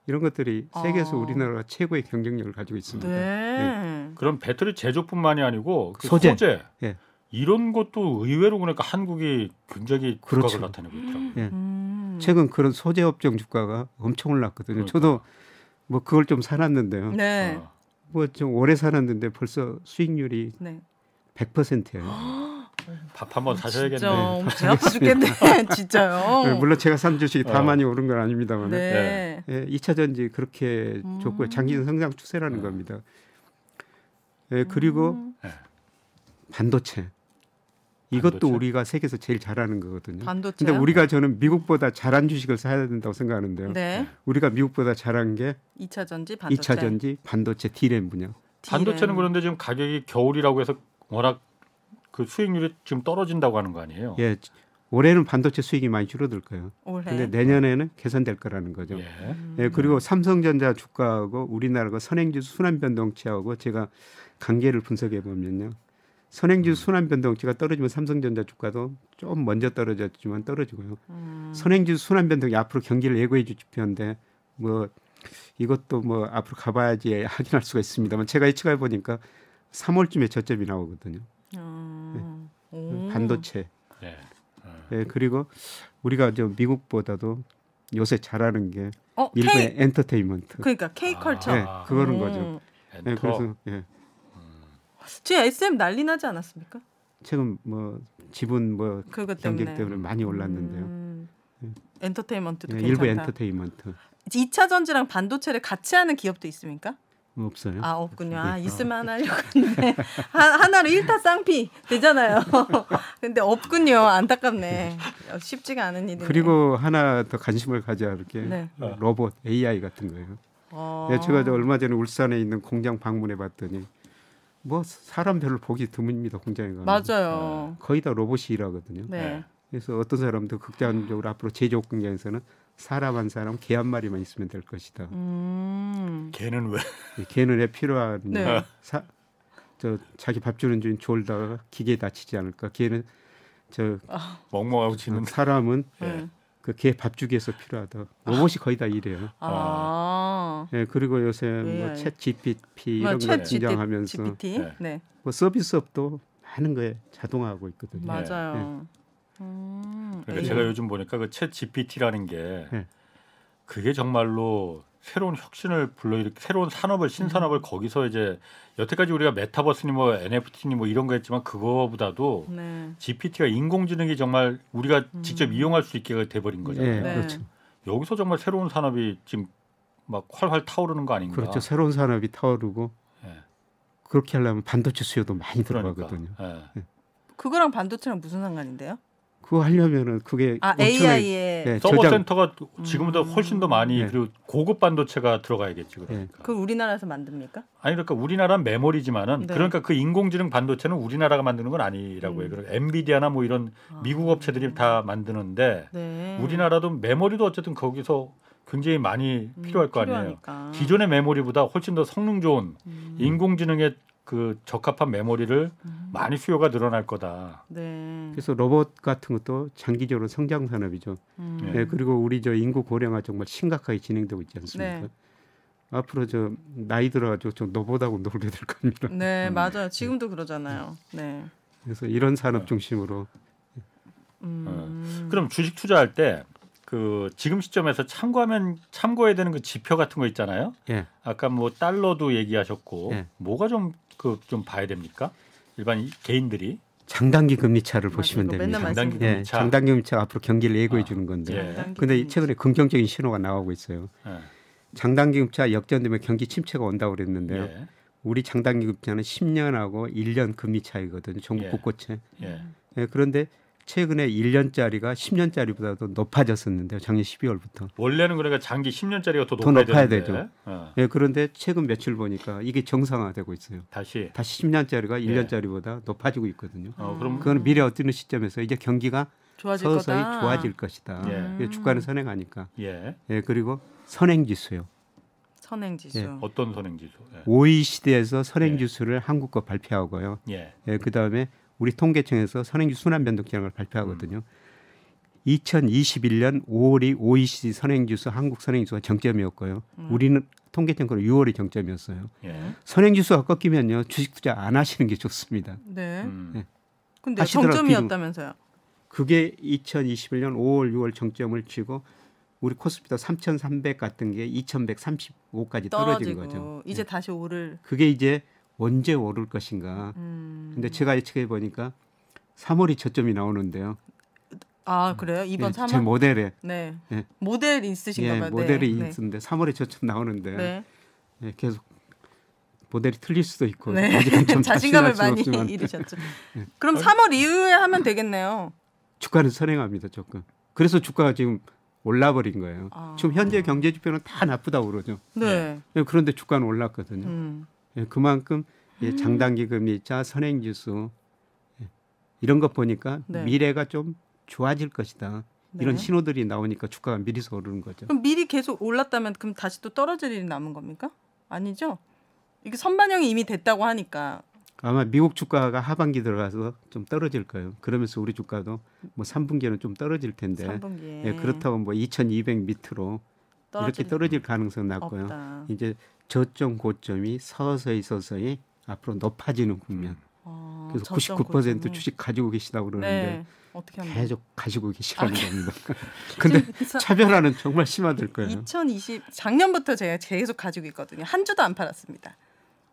이런 것들이 세계에서 아. 우리나라가 최고의 경쟁력을 가지고 있습니다. 네. 그런 배터리 제조뿐만이 아니고 그 소재. 소재, 예. 이런 것도 의외로 그러니까 한국이 굉장히 그렇죠. 두각을 나타내고 있더라고요. 예. 음. 최근 그런 소재 업종 주가가 엄청 올랐거든요. 그러니까. 저도 뭐 그걸 좀 살았는데요. 네. 어. 뭐좀 오래 살았는데 벌써 수익률이 네. 100%예요. [gasps] 밥 한번 사셔야겠네. 진짜 아파 죽겠네. [laughs] 진짜요. 네, 물론 제가 산 주식이 다 어. 많이 오른 건 아닙니다만 네. 예, 2차 전지 그렇게 음. 좋고요. 장기 성장 추세라는 음. 겁니다. 예, 그리고 음. 반도체. 이것도 반도체? 우리가 세계에서 제일 잘하는 거거든요. 반도체. 근데 우리가 저는 미국보다 잘한 주식을 사야 된다고 생각하는데요. 네. 우리가 미국보다 잘한 게 2차 전지 반도체. 2차 전지 반도체 디램 분야. 반도체는. 그런데 지금 가격이 겨울이라고 해서 워낙 그 수익률이 지금 떨어진다고 하는 거 아니에요? 예. 올해는 반도체 수익이 많이 줄어들 거예요. 올해. 근데 내년에는 개선될 거라는 거죠. 예. 음. 예, 그리고 삼성전자 주가하고 우리나라가 선행지수 순환 변동치하고 제가 관계를 분석해 보면요. 선행지수 순환 변동치가 떨어지면 삼성전자 주가도 좀 먼저 떨어졌지만 떨어지고요. 음. 선행지수 순환 변동이 앞으로 경기를 예고해 줄 지표인데 뭐 이것도 뭐 앞으로 가봐야지 확인할 수가 있습니다만 제가 예측해 보니까 3월쯤에 저점이 나오거든요. 음. 오. 반도체. 예. 어. 예, 그리고 우리가 저 미국보다도 요새 잘하는 게 어, 일본의 K 엔터테인먼트. 그러니까 K 컬처. 예, 그거는 음. 거죠. 예, 엔터. 그래서 예. 지금 SM 난리 나지 않았습니까? 최근 뭐 지분 뭐 그것 때문에. 때문에 많이 올랐는데요. 음. 엔터테인먼트도 예, 괜찮다. 일부 엔터테인먼트 2차 전지랑 반도체를 같이 하는 기업도 있습니까? 뭐 없어요. 아 없군요. 아 네. 있으면 하나 하려고 했는데 하, 하나로 일타 쌍피 되잖아요. [laughs] 근데 없군요. 안타깝네. 쉽지가 않은 일이네. 그리고 하나 더 관심을 가져야 할게 네. 로봇 AI 같은 거예요. 어. 예, 제가 저 얼마 전에 울산에 있는 공장 방문해 봤더니 뭐 사람 별로 보기 드뭅니다 공장에 가면 맞아요. 거의 다 로봇이 일하거든요. 네. 그래서 어떤 사람도 극단적으로 앞으로 제조업 공장에서는 사람 한 사람 개 한 마리만 있으면 될 것이다. 음. 걔는 왜? 이 개는 왜 필요한 네. 사, 저 자기 밥 주는 주인 졸다가 기계에 다치지 않을까? 개는 저 멍멍하고 지는 사람은 네. 그개 밥 주기 위해서 필요하다. 로봇이 거의 다 이래요. 아. 예, 그리고 요새. 뭐챗 GPT 뭐 이런 거챗 등장하면서 GPT. 네. 네. 뭐 서비스업도 많은 거에 자동화하고 있거든요. 맞아요. 음. 그러니까. 제가 요즘 보니까 그 챗 GPT라는 게 네. 그게 정말로 새로운 혁신을 불러일으키 새로운 산업을 신산업을 거기서 이제 여태까지 우리가 메타버스니 뭐 NFT니 뭐 이런 거 했지만 그거보다도 네. GPT가 인공지능이 정말 우리가 직접 이용할 수 있게 돼버린 거잖아요. 예, 네. 그렇죠. 여기서 정말 새로운 산업이 지금 막 활활 타오르는 거 아닌가? 그렇죠. 새로운 산업이 타오르고 예. 그렇게 하려면 반도체 수요도 많이 그러니까. 들어가거든요. 예. 그거랑 반도체랑 무슨 상관인데요? 그거 하려면은 그게 아 엄청나게- AI에 네, 서버 저장 센터가 지금보다 훨씬 더 많이 네. 그리고 고급 반도체가 들어가야겠지 그러니까. 그걸 우리나라에서 만듭니까? 아니 그러니까 우리나라는 메모리지만은 네. 그러니까 그 인공지능 반도체는 우리나라가 만드는 건 아니라고 해요. 음. 엔비디아나 뭐 이런 미국 업체들이 다 만드는데 네. 우리나라도 메모리도 어쨌든 거기서 굉장히 많이 음, 필요할 거 아니에요. 필요하니까. 기존의 메모리보다 훨씬 더 성능 좋은 음. 인공지능에 그 적합한 메모리를 음. 많이 수요가 늘어날 거다. 네. 그래서 로봇 같은 것도 장기적으로 성장 산업이죠. 음. 네. 네, 그리고 우리 저 인구 고령화 정말 심각하게 진행되고 있지 않습니까? 네. 앞으로 저 나이 들어가지고 좀 노보다고 놀게 될 겁니다. 네, 음. 맞아요. 지금도 그러잖아요. 네. 그래서 이런 산업 중심으로 음. 그럼 주식 투자할 때 그 지금 시점에서 참고하면 참고해야 되는 그 지표 같은 거 있잖아요. 예. 아까 뭐 달러도 얘기하셨고 예. 뭐가 좀 그좀 봐야 됩니까? 일반 이- 개인들이 장단기 금리 차를 맞아, 보시면 됩니다. 장단기. 예, 차. 장단기 금리 차가 앞으로 경기를 예고해 아, 주는 건데. 예. 장단기 근데. 최근에 긍정적인 신호가 나오고 있어요. 예. 장단기 금차 역전되면 경기 침체가 온다고 그랬는데요. 예. 우리 장단기 금차는 10년하고 1년 금리 차이거든요. 전국 예. 곳곳에. 예. 예, 그런데 최근에 1년짜리가 10년짜리보다도 높아졌었는데요. 작년 12월부터. 원래는 그러니까 장기 10년짜리가 더 더 높아야, 높아야 되는데. 되죠. 어, 예, 그런데 최근 며칠 보니까 이게 정상화되고 있어요. 다시 다시 10년짜리가 예. 1년짜리보다 높아지고 있거든요. 어, 그럼 그건 미래 어떤 시점에서 이제 경기가 좋아질 서서히 거다. 좋아질 것이다. 예. 예, 주가는 선행하니까. 예. 예, 그리고 선행 지수요. 선행 지수. 예. 어떤 선행 지수? 예. OECD에서 선행 지수를 한국 거 발표하고요. 예. 예, 그다음에 우리 통계청에서 선행지 순환 변동량을 발표하거든요. 2021년 5월이 OECD 선행지수 한국 선행지수가 정점이었고요. 우리는 통계청 거는 6월이 정점이었어요. 예. 선행지수가 꺾이면요 주식 투자 안 하시는 게 좋습니다. 네. 음. 예. 근데 정점이었다면서요. 그게 2021년 5월, 6월 정점을 치고 우리 코스피도 3,300 갔던 게 2,135까지 떨어진 거죠. 이제 예. 다시 오를. 그게 이제 언제 오를 것인가. 음. 근데 제가 예측해 보니까 3월이 저점이 나오는데요. 아 그래요? 이번 예, 3월. 제 모델에 네. 예. 모델 있으신가 예, 봐요. 모델이 네. 있는데 3월에 저점 나오는데 네. 예, 계속 모델이 틀릴 수도 있고 네. 아직은 좀 [laughs] 자신감을 많이 없지만 잃으셨죠. 예. 그럼 3월 이후에 하면 되겠네요. 주가는 선행합니다 조금. 그래서 주가가 지금 올라버린 거예요. 아. 지금 현재 경제 지표는 다 나쁘다 고 그러죠. 네. 예, 그런데 주가는 올랐거든요. 음. 예, 그만큼 예, 장단기 금리차, 선행지수 예, 이런 것 보니까 네. 미래가 좀 좋아질 것이다. 이런 네. 신호들이 나오니까 주가가 미리서 오르는 거죠. 그럼 미리 계속 올랐다면 그럼 다시 또 떨어질 일이 남은 겁니까? 아니죠? 이게 선반영이 이미 됐다고 하니까 아마 미국 주가가 하반기 들어가서 좀 떨어질 거예요. 그러면서 우리 주가도 뭐 3분기에는 좀 떨어질 텐데 3분기에 예, 그렇다고 뭐 2,200 밑으로 이렇게 떨어질 가능성은 낮고요. 없다. 이제 저점 고점이 서서히 서서히 앞으로 높아지는 국면. 어, 그래서 저점 99% 고점이. 주식 가지고 계시다고 그러는데 네. 어떻게 하면 계속 가지고 계시라는 아, 겁니다. [laughs] [laughs] 근데 차별화는 정말 심화될 거예요. 2020 작년부터 제가 계속 가지고 있거든요. 한 주도 안 팔았습니다.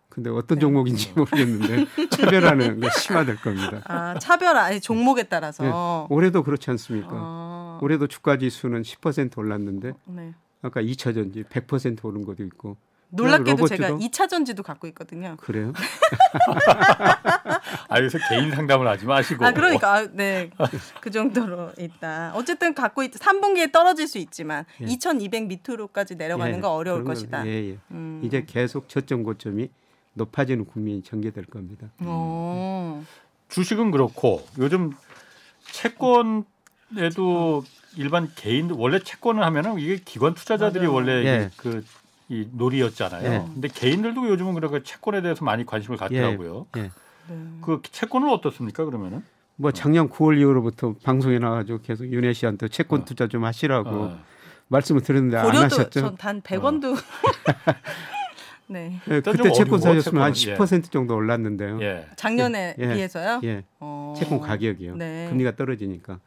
근데 어떤 네. 종목인지 모르겠는데 [laughs] 차별화는 심화될 겁니다. 아 차별화 아니 종목에 따라서. 올해도 그렇지 않습니까? 아, 올해도 주가 지수는 10% 올랐는데 네. 아까 2차 전지 100% 오른 것도 있고 놀랍게도 제가 2차 전지도 갖고 있거든요. 그래요? [laughs] 아, 여기서 개인 상담을 하지 마시고. 아 그러니까 아, 네. 그 정도로 있다. 어쨌든 갖고 있 3분기에 떨어질 수 있지만 예. 2200 밑으로까지 내려가는 예, 거 어려울 것이다. 건, 예, 예. 음. 이제 계속 저점 고점이 높아지는 국면이 전개될 겁니다. 어. 주식은 그렇고 요즘 채권에도 일반 개인들 원래 채권을 하면은 이게 기관 투자자들이 맞아요. 원래 예. 그 이 놀이였잖아요. 예. 근데 개인들도 요즘은 그렇게 채권에 대해서 많이 관심을 갖더라고요. 예. 네. 그 채권은 어떻습니까 그러면은? 뭐 작년 9월 이후로부터 방송에 나와가지고 계속 윤혜 씨한테 채권 어. 투자 좀 하시라고 어. 말씀을 드렸는데 안 고려도 하셨죠? 전단 100원도 [laughs] 네. 예, 일단 그때 좀 채권 사셨으면 한 채권은. 10% 정도 올랐는데요. 예. 작년에 예. 비해서요. 예, 어. 채권 가격이요. 네. 금리가 떨어지니까.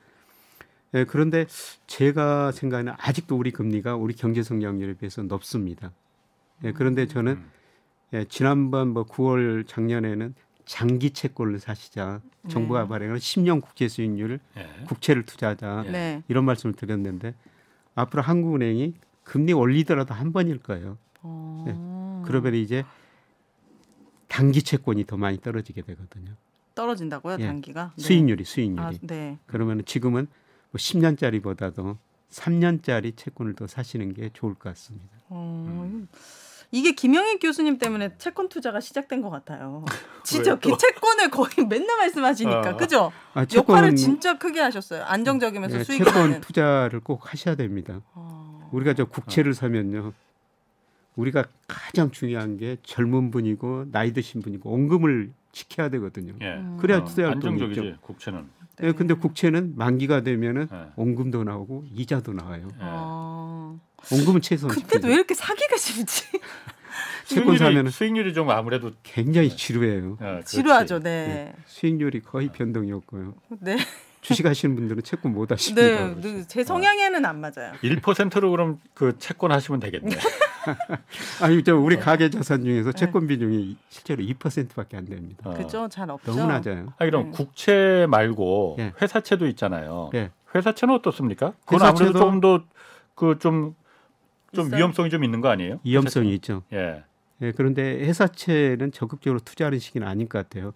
예, 그런데 제가 생각하는 아직도 우리 금리가 우리 경제 성장률에 비해서 높습니다. 예, 그런데 저는 음. 예, 지난번 뭐 9월 작년에는 장기 채권을 사시자 정부가 네. 발행한 10년 국채 수익률을 예. 국채를 투자하자 네. 이런 말씀을 드렸는데 앞으로 한국은행이 금리 올리더라도 한 번일 거예요. 어. 그러면 이제 단기 채권이 더 많이 떨어지게 되거든요. 떨어진다고요, 예. 단기가? 네. 수익률이 수익률이. 아, 네. 그러면 지금은 뭐 10년짜리보다도 3년짜리 채권을 더 사시는 게 좋을 것 같습니다. 어, 이게 김영익 교수님 때문에 채권 투자가 시작된 것 같아요. [laughs] 진짜? 그 채권을 거의 맨날 말씀하시니까 어. 그죠? 아, 역할을 진짜 크게 하셨어요. 안정적이면서 예, 수익이 채권. 투자를 꼭 하셔야 됩니다. 어. 우리가 저 국채를 사면요. 우리가 가장 중요한 게 젊은 분이고 나이 드신 분이고 원금을 지켜야 되거든요. 예. 음. 그래야 어, 투자할 돈이 안정적이지. 국채는. 네. 예, 근데 국채는 만기가 되면은 예. 원금도 나오고 이자도 나와요. 예. 어. 원금은 최소한 그때도 지켜야죠. 왜 이렇게 사기가 싫지? [laughs] 채권 사면은 수익률이 좀 아무래도 굉장히 지루해요. 어, 그렇지. 지루하죠, 네. 수익률이 거의 변동이 없고요. 네. 주식하시는 분들은 채권 못 하십니다. 네, 네, 제 성향에는 안 맞아요. 1%로 그럼 그 채권 하시면 되겠네. [laughs] 아니 저 어. 우리 가계 자산 중에서 채권 비중이 실제로 2%밖에 안 됩니다. 어. 그죠? 잘 없죠. 너무 낮아요. 아 그럼 네. 국채 말고 예. 회사채도 있잖아요. 예. 회사채는 어떻습니까? 그건 아무래도 회사채도- 조금 더그좀 좀 있어요? 위험성이 좀 있는 거 아니에요? 위험성이 있죠. 예. 예, 그런데 회사채는 적극적으로 투자하는 시기는 아닌 것 같아요.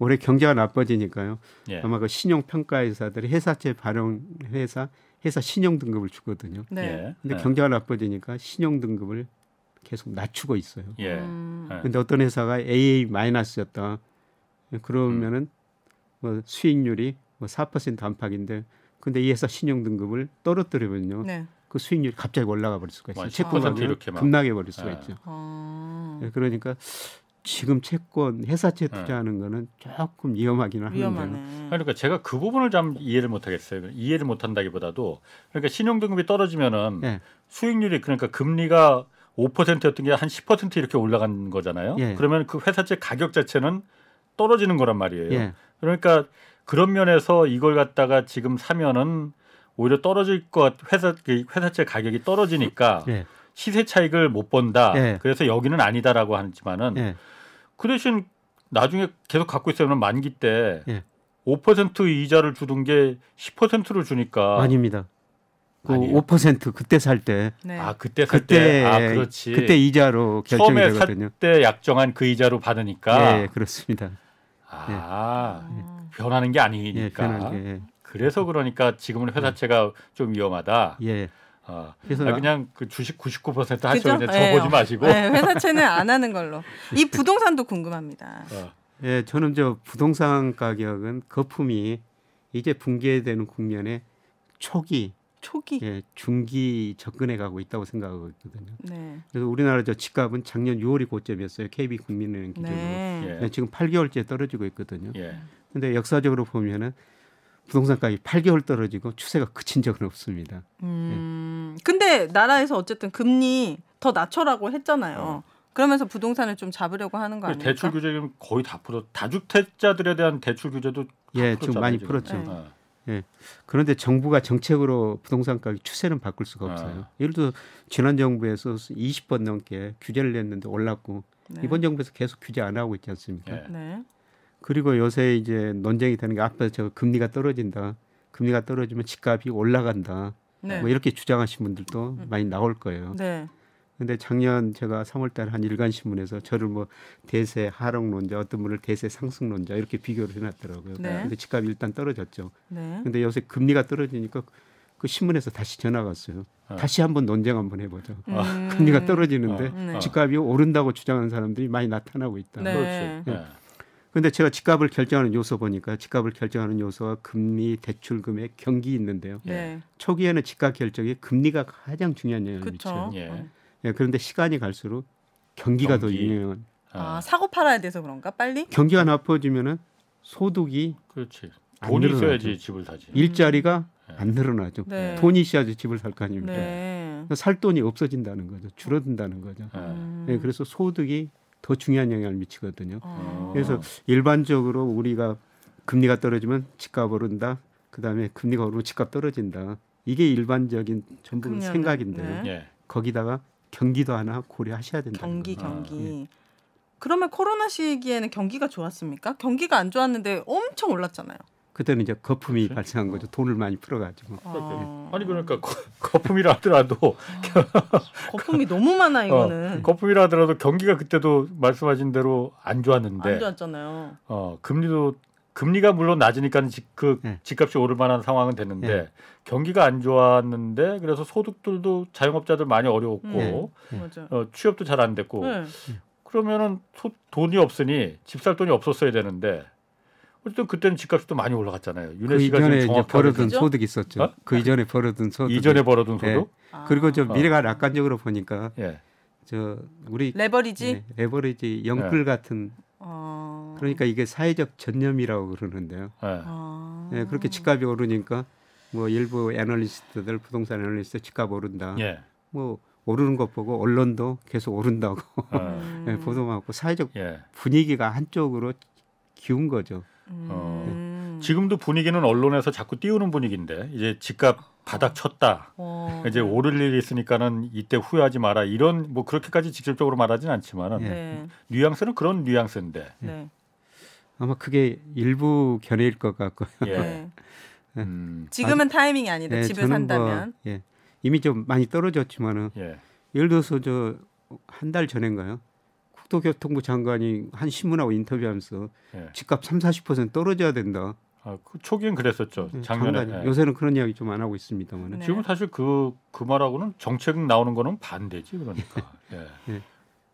올해 경제가 나빠지니까요. 예. 아마 그 신용 평가 회사들이 회사채 발행 회사 회사 신용 등급을 주거든요. 네. 예. 근데 예. 경제가 나빠지니까 신용 등급을 계속 낮추고 있어요. 예. 음. 예. 근데 어떤 회사가 AA 마이너스였다. 그러면은 뭐 수익률이 뭐4% 안팎인데 근데 이 회사 신용 등급을 떨어뜨리면요. 네. 그 수익률이 갑자기 올라가 버릴 수가 있어요. 뭐 채권 10% 가격이 막. 급락해 버릴 수가 예. 있죠. 어. 예, 그러니까 지금 채권 회사채 네. 투자하는 거는 조금 위험하기는 하는데요. 위험하네. 그러니까 제가 그 부분을 좀 이해를 못 하겠어요. 이해를 못 한다기보다도 그러니까 신용 등급이 떨어지면은 예. 수익률이 그러니까 금리가 5%였던 게 한 10% 이렇게 올라간 거잖아요. 예. 그러면 그 회사채 가격 자체는 떨어지는 거란 말이에요. 예. 그러니까 그런 면에서 이걸 갖다가 지금 사면은 오히려 떨어질 것 같- 회사 그 회사채 가격이 떨어지니까 예. 시세 차익을 못 본다. 예. 그래서 여기는 아니다라고 하지만은 예. 그 대신 나중에 계속 갖고 있으면 만기 때 예. 5% 이자를 주던 게 10%를 주니까 아닙니다. 그 아니에요? 5% 그때 살 때 네. 아 그때 살 그때 때 아 그렇지 그때 이자로 결정이 처음에 되거든요. 살 때 약정한 그 이자로 받으니까 예, 그렇습니다. 아 어. 변하는 게 예, 아니니까 편하게. 그래서 그러니까 지금은 회사채가 좀 위험하다. 예. 어. 그래서 아, 그냥 그 주식 99% 그죠? 하셔 그냥 예. 줘보지 마시고. 네, 회사채는 안 하는 걸로. [laughs] 이 부동산도 궁금합니다. 어. 예, 저는 저 부동산 가격은 거품이 이제 붕괴되는 국면에 초기, 초기. 예, 중기 접근해 가고 있다고 생각하고 있거든요. 네. 그래서 우리나라 저 집값은 작년 6월이 고점이었어요. KB 국민은행 기준으로. 네. 예. 예, 지금 8개월째 떨어지고 있거든요. 예. 근데 역사적으로 보면은 부동산 가격이 8개월 떨어지고 추세가 그친 적은 없습니다. 음. 근데 나라에서 어쨌든 금리 더 낮춰라고 했잖아요. 그러면서 부동산을 좀 잡으려고 하는 거그 아닙니까? 대출 규제는 거의 다 풀어. 다주택자들에 대한 대출 규제도 다 예, 풀었잖아요, 좀 많이 지금. 풀었죠. 네. 어. 그런데 정부가 정책으로 부동산 가격 추세는 바꿀 수가 없어요. 아. 예를 들어 지난 정부에서 20번 넘게 규제를 냈는데 올랐고 네. 이번 정부에서 계속 규제 안 하고 있지 않습니까? 예. 네. 그리고 요새 이제 논쟁이 되는 게 앞에 저 금리가 떨어진다. 금리가 떨어지면 집값이 올라간다. 네. 뭐 이렇게 주장하신 분들도 많이 나올 거예요. 네. 근데 작년 제가 3월달 한 일간 신문에서 저를 뭐 대세 하락론자, 어떤 분을 대세 상승론자 이렇게 비교를 해놨더라고요. 네. 근데 집값이 일단 떨어졌죠. 네. 근데 요새 금리가 떨어지니까 그 신문에서 다시 전화가 왔어요. 어. 다시 한번 논쟁 한번 해보자. 음. [laughs] 금리가 떨어지는데 어. 네. 집값이 오른다고 주장하는 사람들이 많이 나타나고 있다. 네. 그렇지. 예. 근데 제가 집값을 결정하는 요소 보니까 집값을 결정하는 요소가 금리, 대출 금액, 경기 있는데요. 네. 초기에는 집값 결정에 금리가 가장 중요한 영향을. 미쳐요. 예. 예, 그런데 시간이 갈수록 경기가 더 경기. 중요한. 아, 어. 사고 팔아야 돼서 그런가? 빨리? 경기가 나빠지면은 소득이 그렇지. 안 돈이 늘어나죠. 있어야지 집을 사지. 일자리가 예. 안 늘어나죠. 네. 돈이 있어야지 집을 살 거 아닙니까? 네. 살 돈이 없어진다는 거죠. 줄어든다는 거죠. 예. 음. 예, 그래서 소득이 더 중요한 영향을 미치거든요. 어. 그래서 일반적으로 우리가 금리가 떨어지면 집값 오른다. 그다음에 금리가 오르면 집값 떨어진다. 이게 일반적인 전부 금리는, 생각인데요. 네. 예. 거기다가 경기도 하나 고려하셔야 된다. 경기 아, 경기. 그러면 코로나 시기에는 경기가 좋았습니까? 경기가 안 좋았는데 엄청 올랐잖아요. 그때는 이제 거품이 그렇지. 발생한 거죠. 돈을 많이 풀어가지고. 어. 아니 그러니까 거, 거품이라 하더라도 거품이 너무 많아 이거는. 어, 거품이라 하더라도 경기가 그때도 말씀하신 대로 안 좋았는데 안 좋았잖아요. 어, 금리도 금리가 물론 낮으니까 집, 그 네. 집값이 오를 만한 상황은 됐는데 네. 경기가 안 좋았는데 그래서 소득들도 자영업자들 많이 어려웠고 네. 네. 맞아. 어, 취업도 잘 안 됐고 네. 그러면은 소, 돈이 없으니 집 살 돈이 없었어야 되는데 어쨌든 그때는 집값이 또 많이 올라갔잖아요. 윤혜 그 씨가 이전에 지금 벌어둔 그죠? 소득이 있었죠. 어? 그 이전에 벌어둔 소득. 이전에 벌어둔 네. 소득 아. 그리고 저 어. 미래가 낙관적으로 보니까 예. 저 우리 레버리지. 네, 레버리지 영끌 같은 어. 그러니까 이게 사회적 전념이라고 그러는데요. 예. 아. 네, 그렇게 집값이 오르니까 뭐 일부 애널리스트들 부동산 애널리스트 집값 오른다. 예. 뭐 오르는 것 보고 언론도 계속 오른다고 어. 음. 네, 보도하고 사회적 예. 분위기가 한쪽으로 기운 거죠. 음. 어. 지금도 분위기는 언론에서 자꾸 띄우는 분위기인데 이제 집값 바닥 쳤다. 어. 이제 오를 일이 있으니까는 이때 후회하지 마라. 이런 뭐 그렇게까지 직접적으로 말하진 않지만은 예. 네. 뉘앙스는 그런 뉘앙스인데. 네. 아마 그게 일부 견해일 것 같고요. 예. 네. 음, 지금은 타이밍이 아니다. 예, 집을 뭐, 산다면. 예, 이미 좀 많이 떨어졌지만은 예. 예를 들어서 저 한 달 전인가요? 국토교통부 장관이 한 신문하고 인터뷰하면서 예. 집값 3, 40% 떨어져야 된다. 아, 그 초기엔 그랬었죠. 예, 작년에. 장관이. 예. 요새는 그런 이야기 좀 안 하고 있습니다만. 네. 지금 사실 그, 그 말하고는 정책 나오는 거는 반대지 그러니까. [laughs] 예.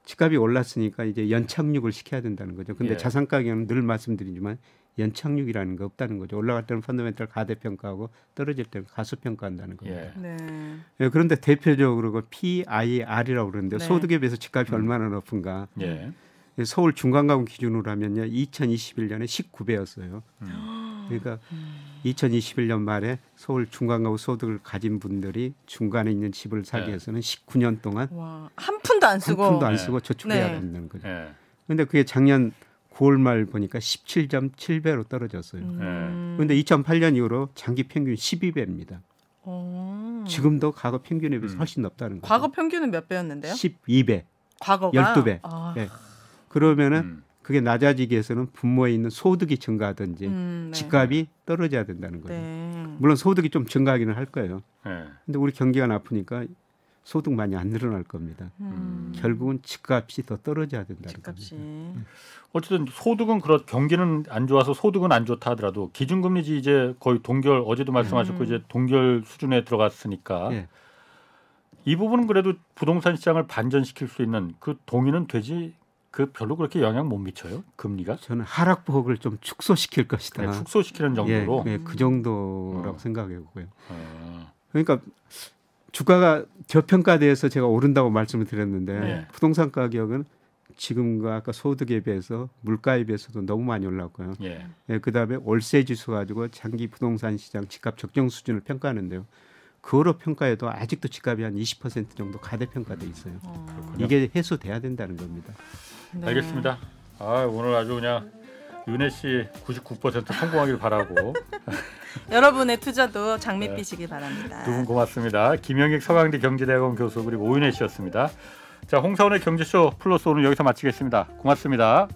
집값이 올랐으니까 이제 연착륙을 시켜야 된다는 거죠. 근데 예. 자산 가격은 늘 말씀드리지만 연착륙이라는 게 없다는 거죠. 올라갈 때는 펀더멘털 가대평가하고 떨어질 때는 가수평가한다는 겁니다. 예. 네. 예, 그런데 대표적으로 그 PIR이라고 그러는데 네. 소득에 비해서 집값이 음. 얼마나 높은가. 예. 예, 서울 중간가구 기준으로 하면요. 2021년에 19배였어요. 음. 그러니까 [gasps] 2021년 말에 서울 중간가구 소득을 가진 분들이 중간에 있는 집을 사기 네. 위해서는 19년 동안 와, 한 푼도 안한 쓰고 푼도 안 네. 쓰고 저축해야 네. 된다는 거죠. 예. 근데 그게 작년 9월 말 보니까 17.7배로 떨어졌어요. 음. 그런데 2008년 이후로 장기 평균 12배입니다. 어. 지금도 과거 평균에 비해서 음. 훨씬 높다는 거죠. 과거 평균은 몇 배였는데요? 12배. 과거가 12배. 아. 예. 그러면은 음. 그게 낮아지기 위해서는 부모에 있는 소득이 증가하든지 음, 네. 집값이 떨어져야 된다는 거죠. 네. 물론 소득이 좀 증가하기는 할 거예요. 예. 근데 우리 경기가 나쁘니까 소득 많이 안 늘어날 겁니다. 음. 결국은 집값이 더 떨어져야 된다는 집값이 겁니다. 어쨌든 소득은 그렇 경기는 안 좋아서 소득은 안 좋다 하더라도 기준금리지 이제 거의 동결 어제도 말씀하셨고 음. 이제 동결 수준에 들어갔으니까 예. 이 부분은 그래도 부동산 시장을 반전시킬 수 있는 그 동의는 되지 그 별로 그렇게 영향 못 미쳐요 금리가 저는 하락폭을 좀 축소시킬 것이다. 그냥 숙소시키는 정도로 예, 예, 그 정도라고 어. 생각하고요. 어, 그러니까 주가가 저평가돼서 제가 오른다고 말씀을 드렸는데 네. 부동산 가격은 지금과 아까 소득에 비해서 물가에 비해서도 너무 많이 올랐고요. 예. 예, 그다음에 월세 지수 가지고 장기 부동산 시장 집값 적정 수준을 평가하는데요. 그거로 평가해도 아직도 집값이 한 20% 정도 가대평가돼 있어요. 어. 이게 해소돼야 된다는 겁니다. 네. 알겠습니다. 아 오늘 아주 그냥 윤혜 씨 99% 성공하길 바라고 [laughs] 여러분의 투자도 장밋빛이길 바랍니다. 두 분 고맙습니다. 김영익 서강대 경제대학원 교수 그리고 오윤혜 씨였습니다. 자 홍사원의 경제쇼 플러스 오늘 여기서 마치겠습니다. 고맙습니다.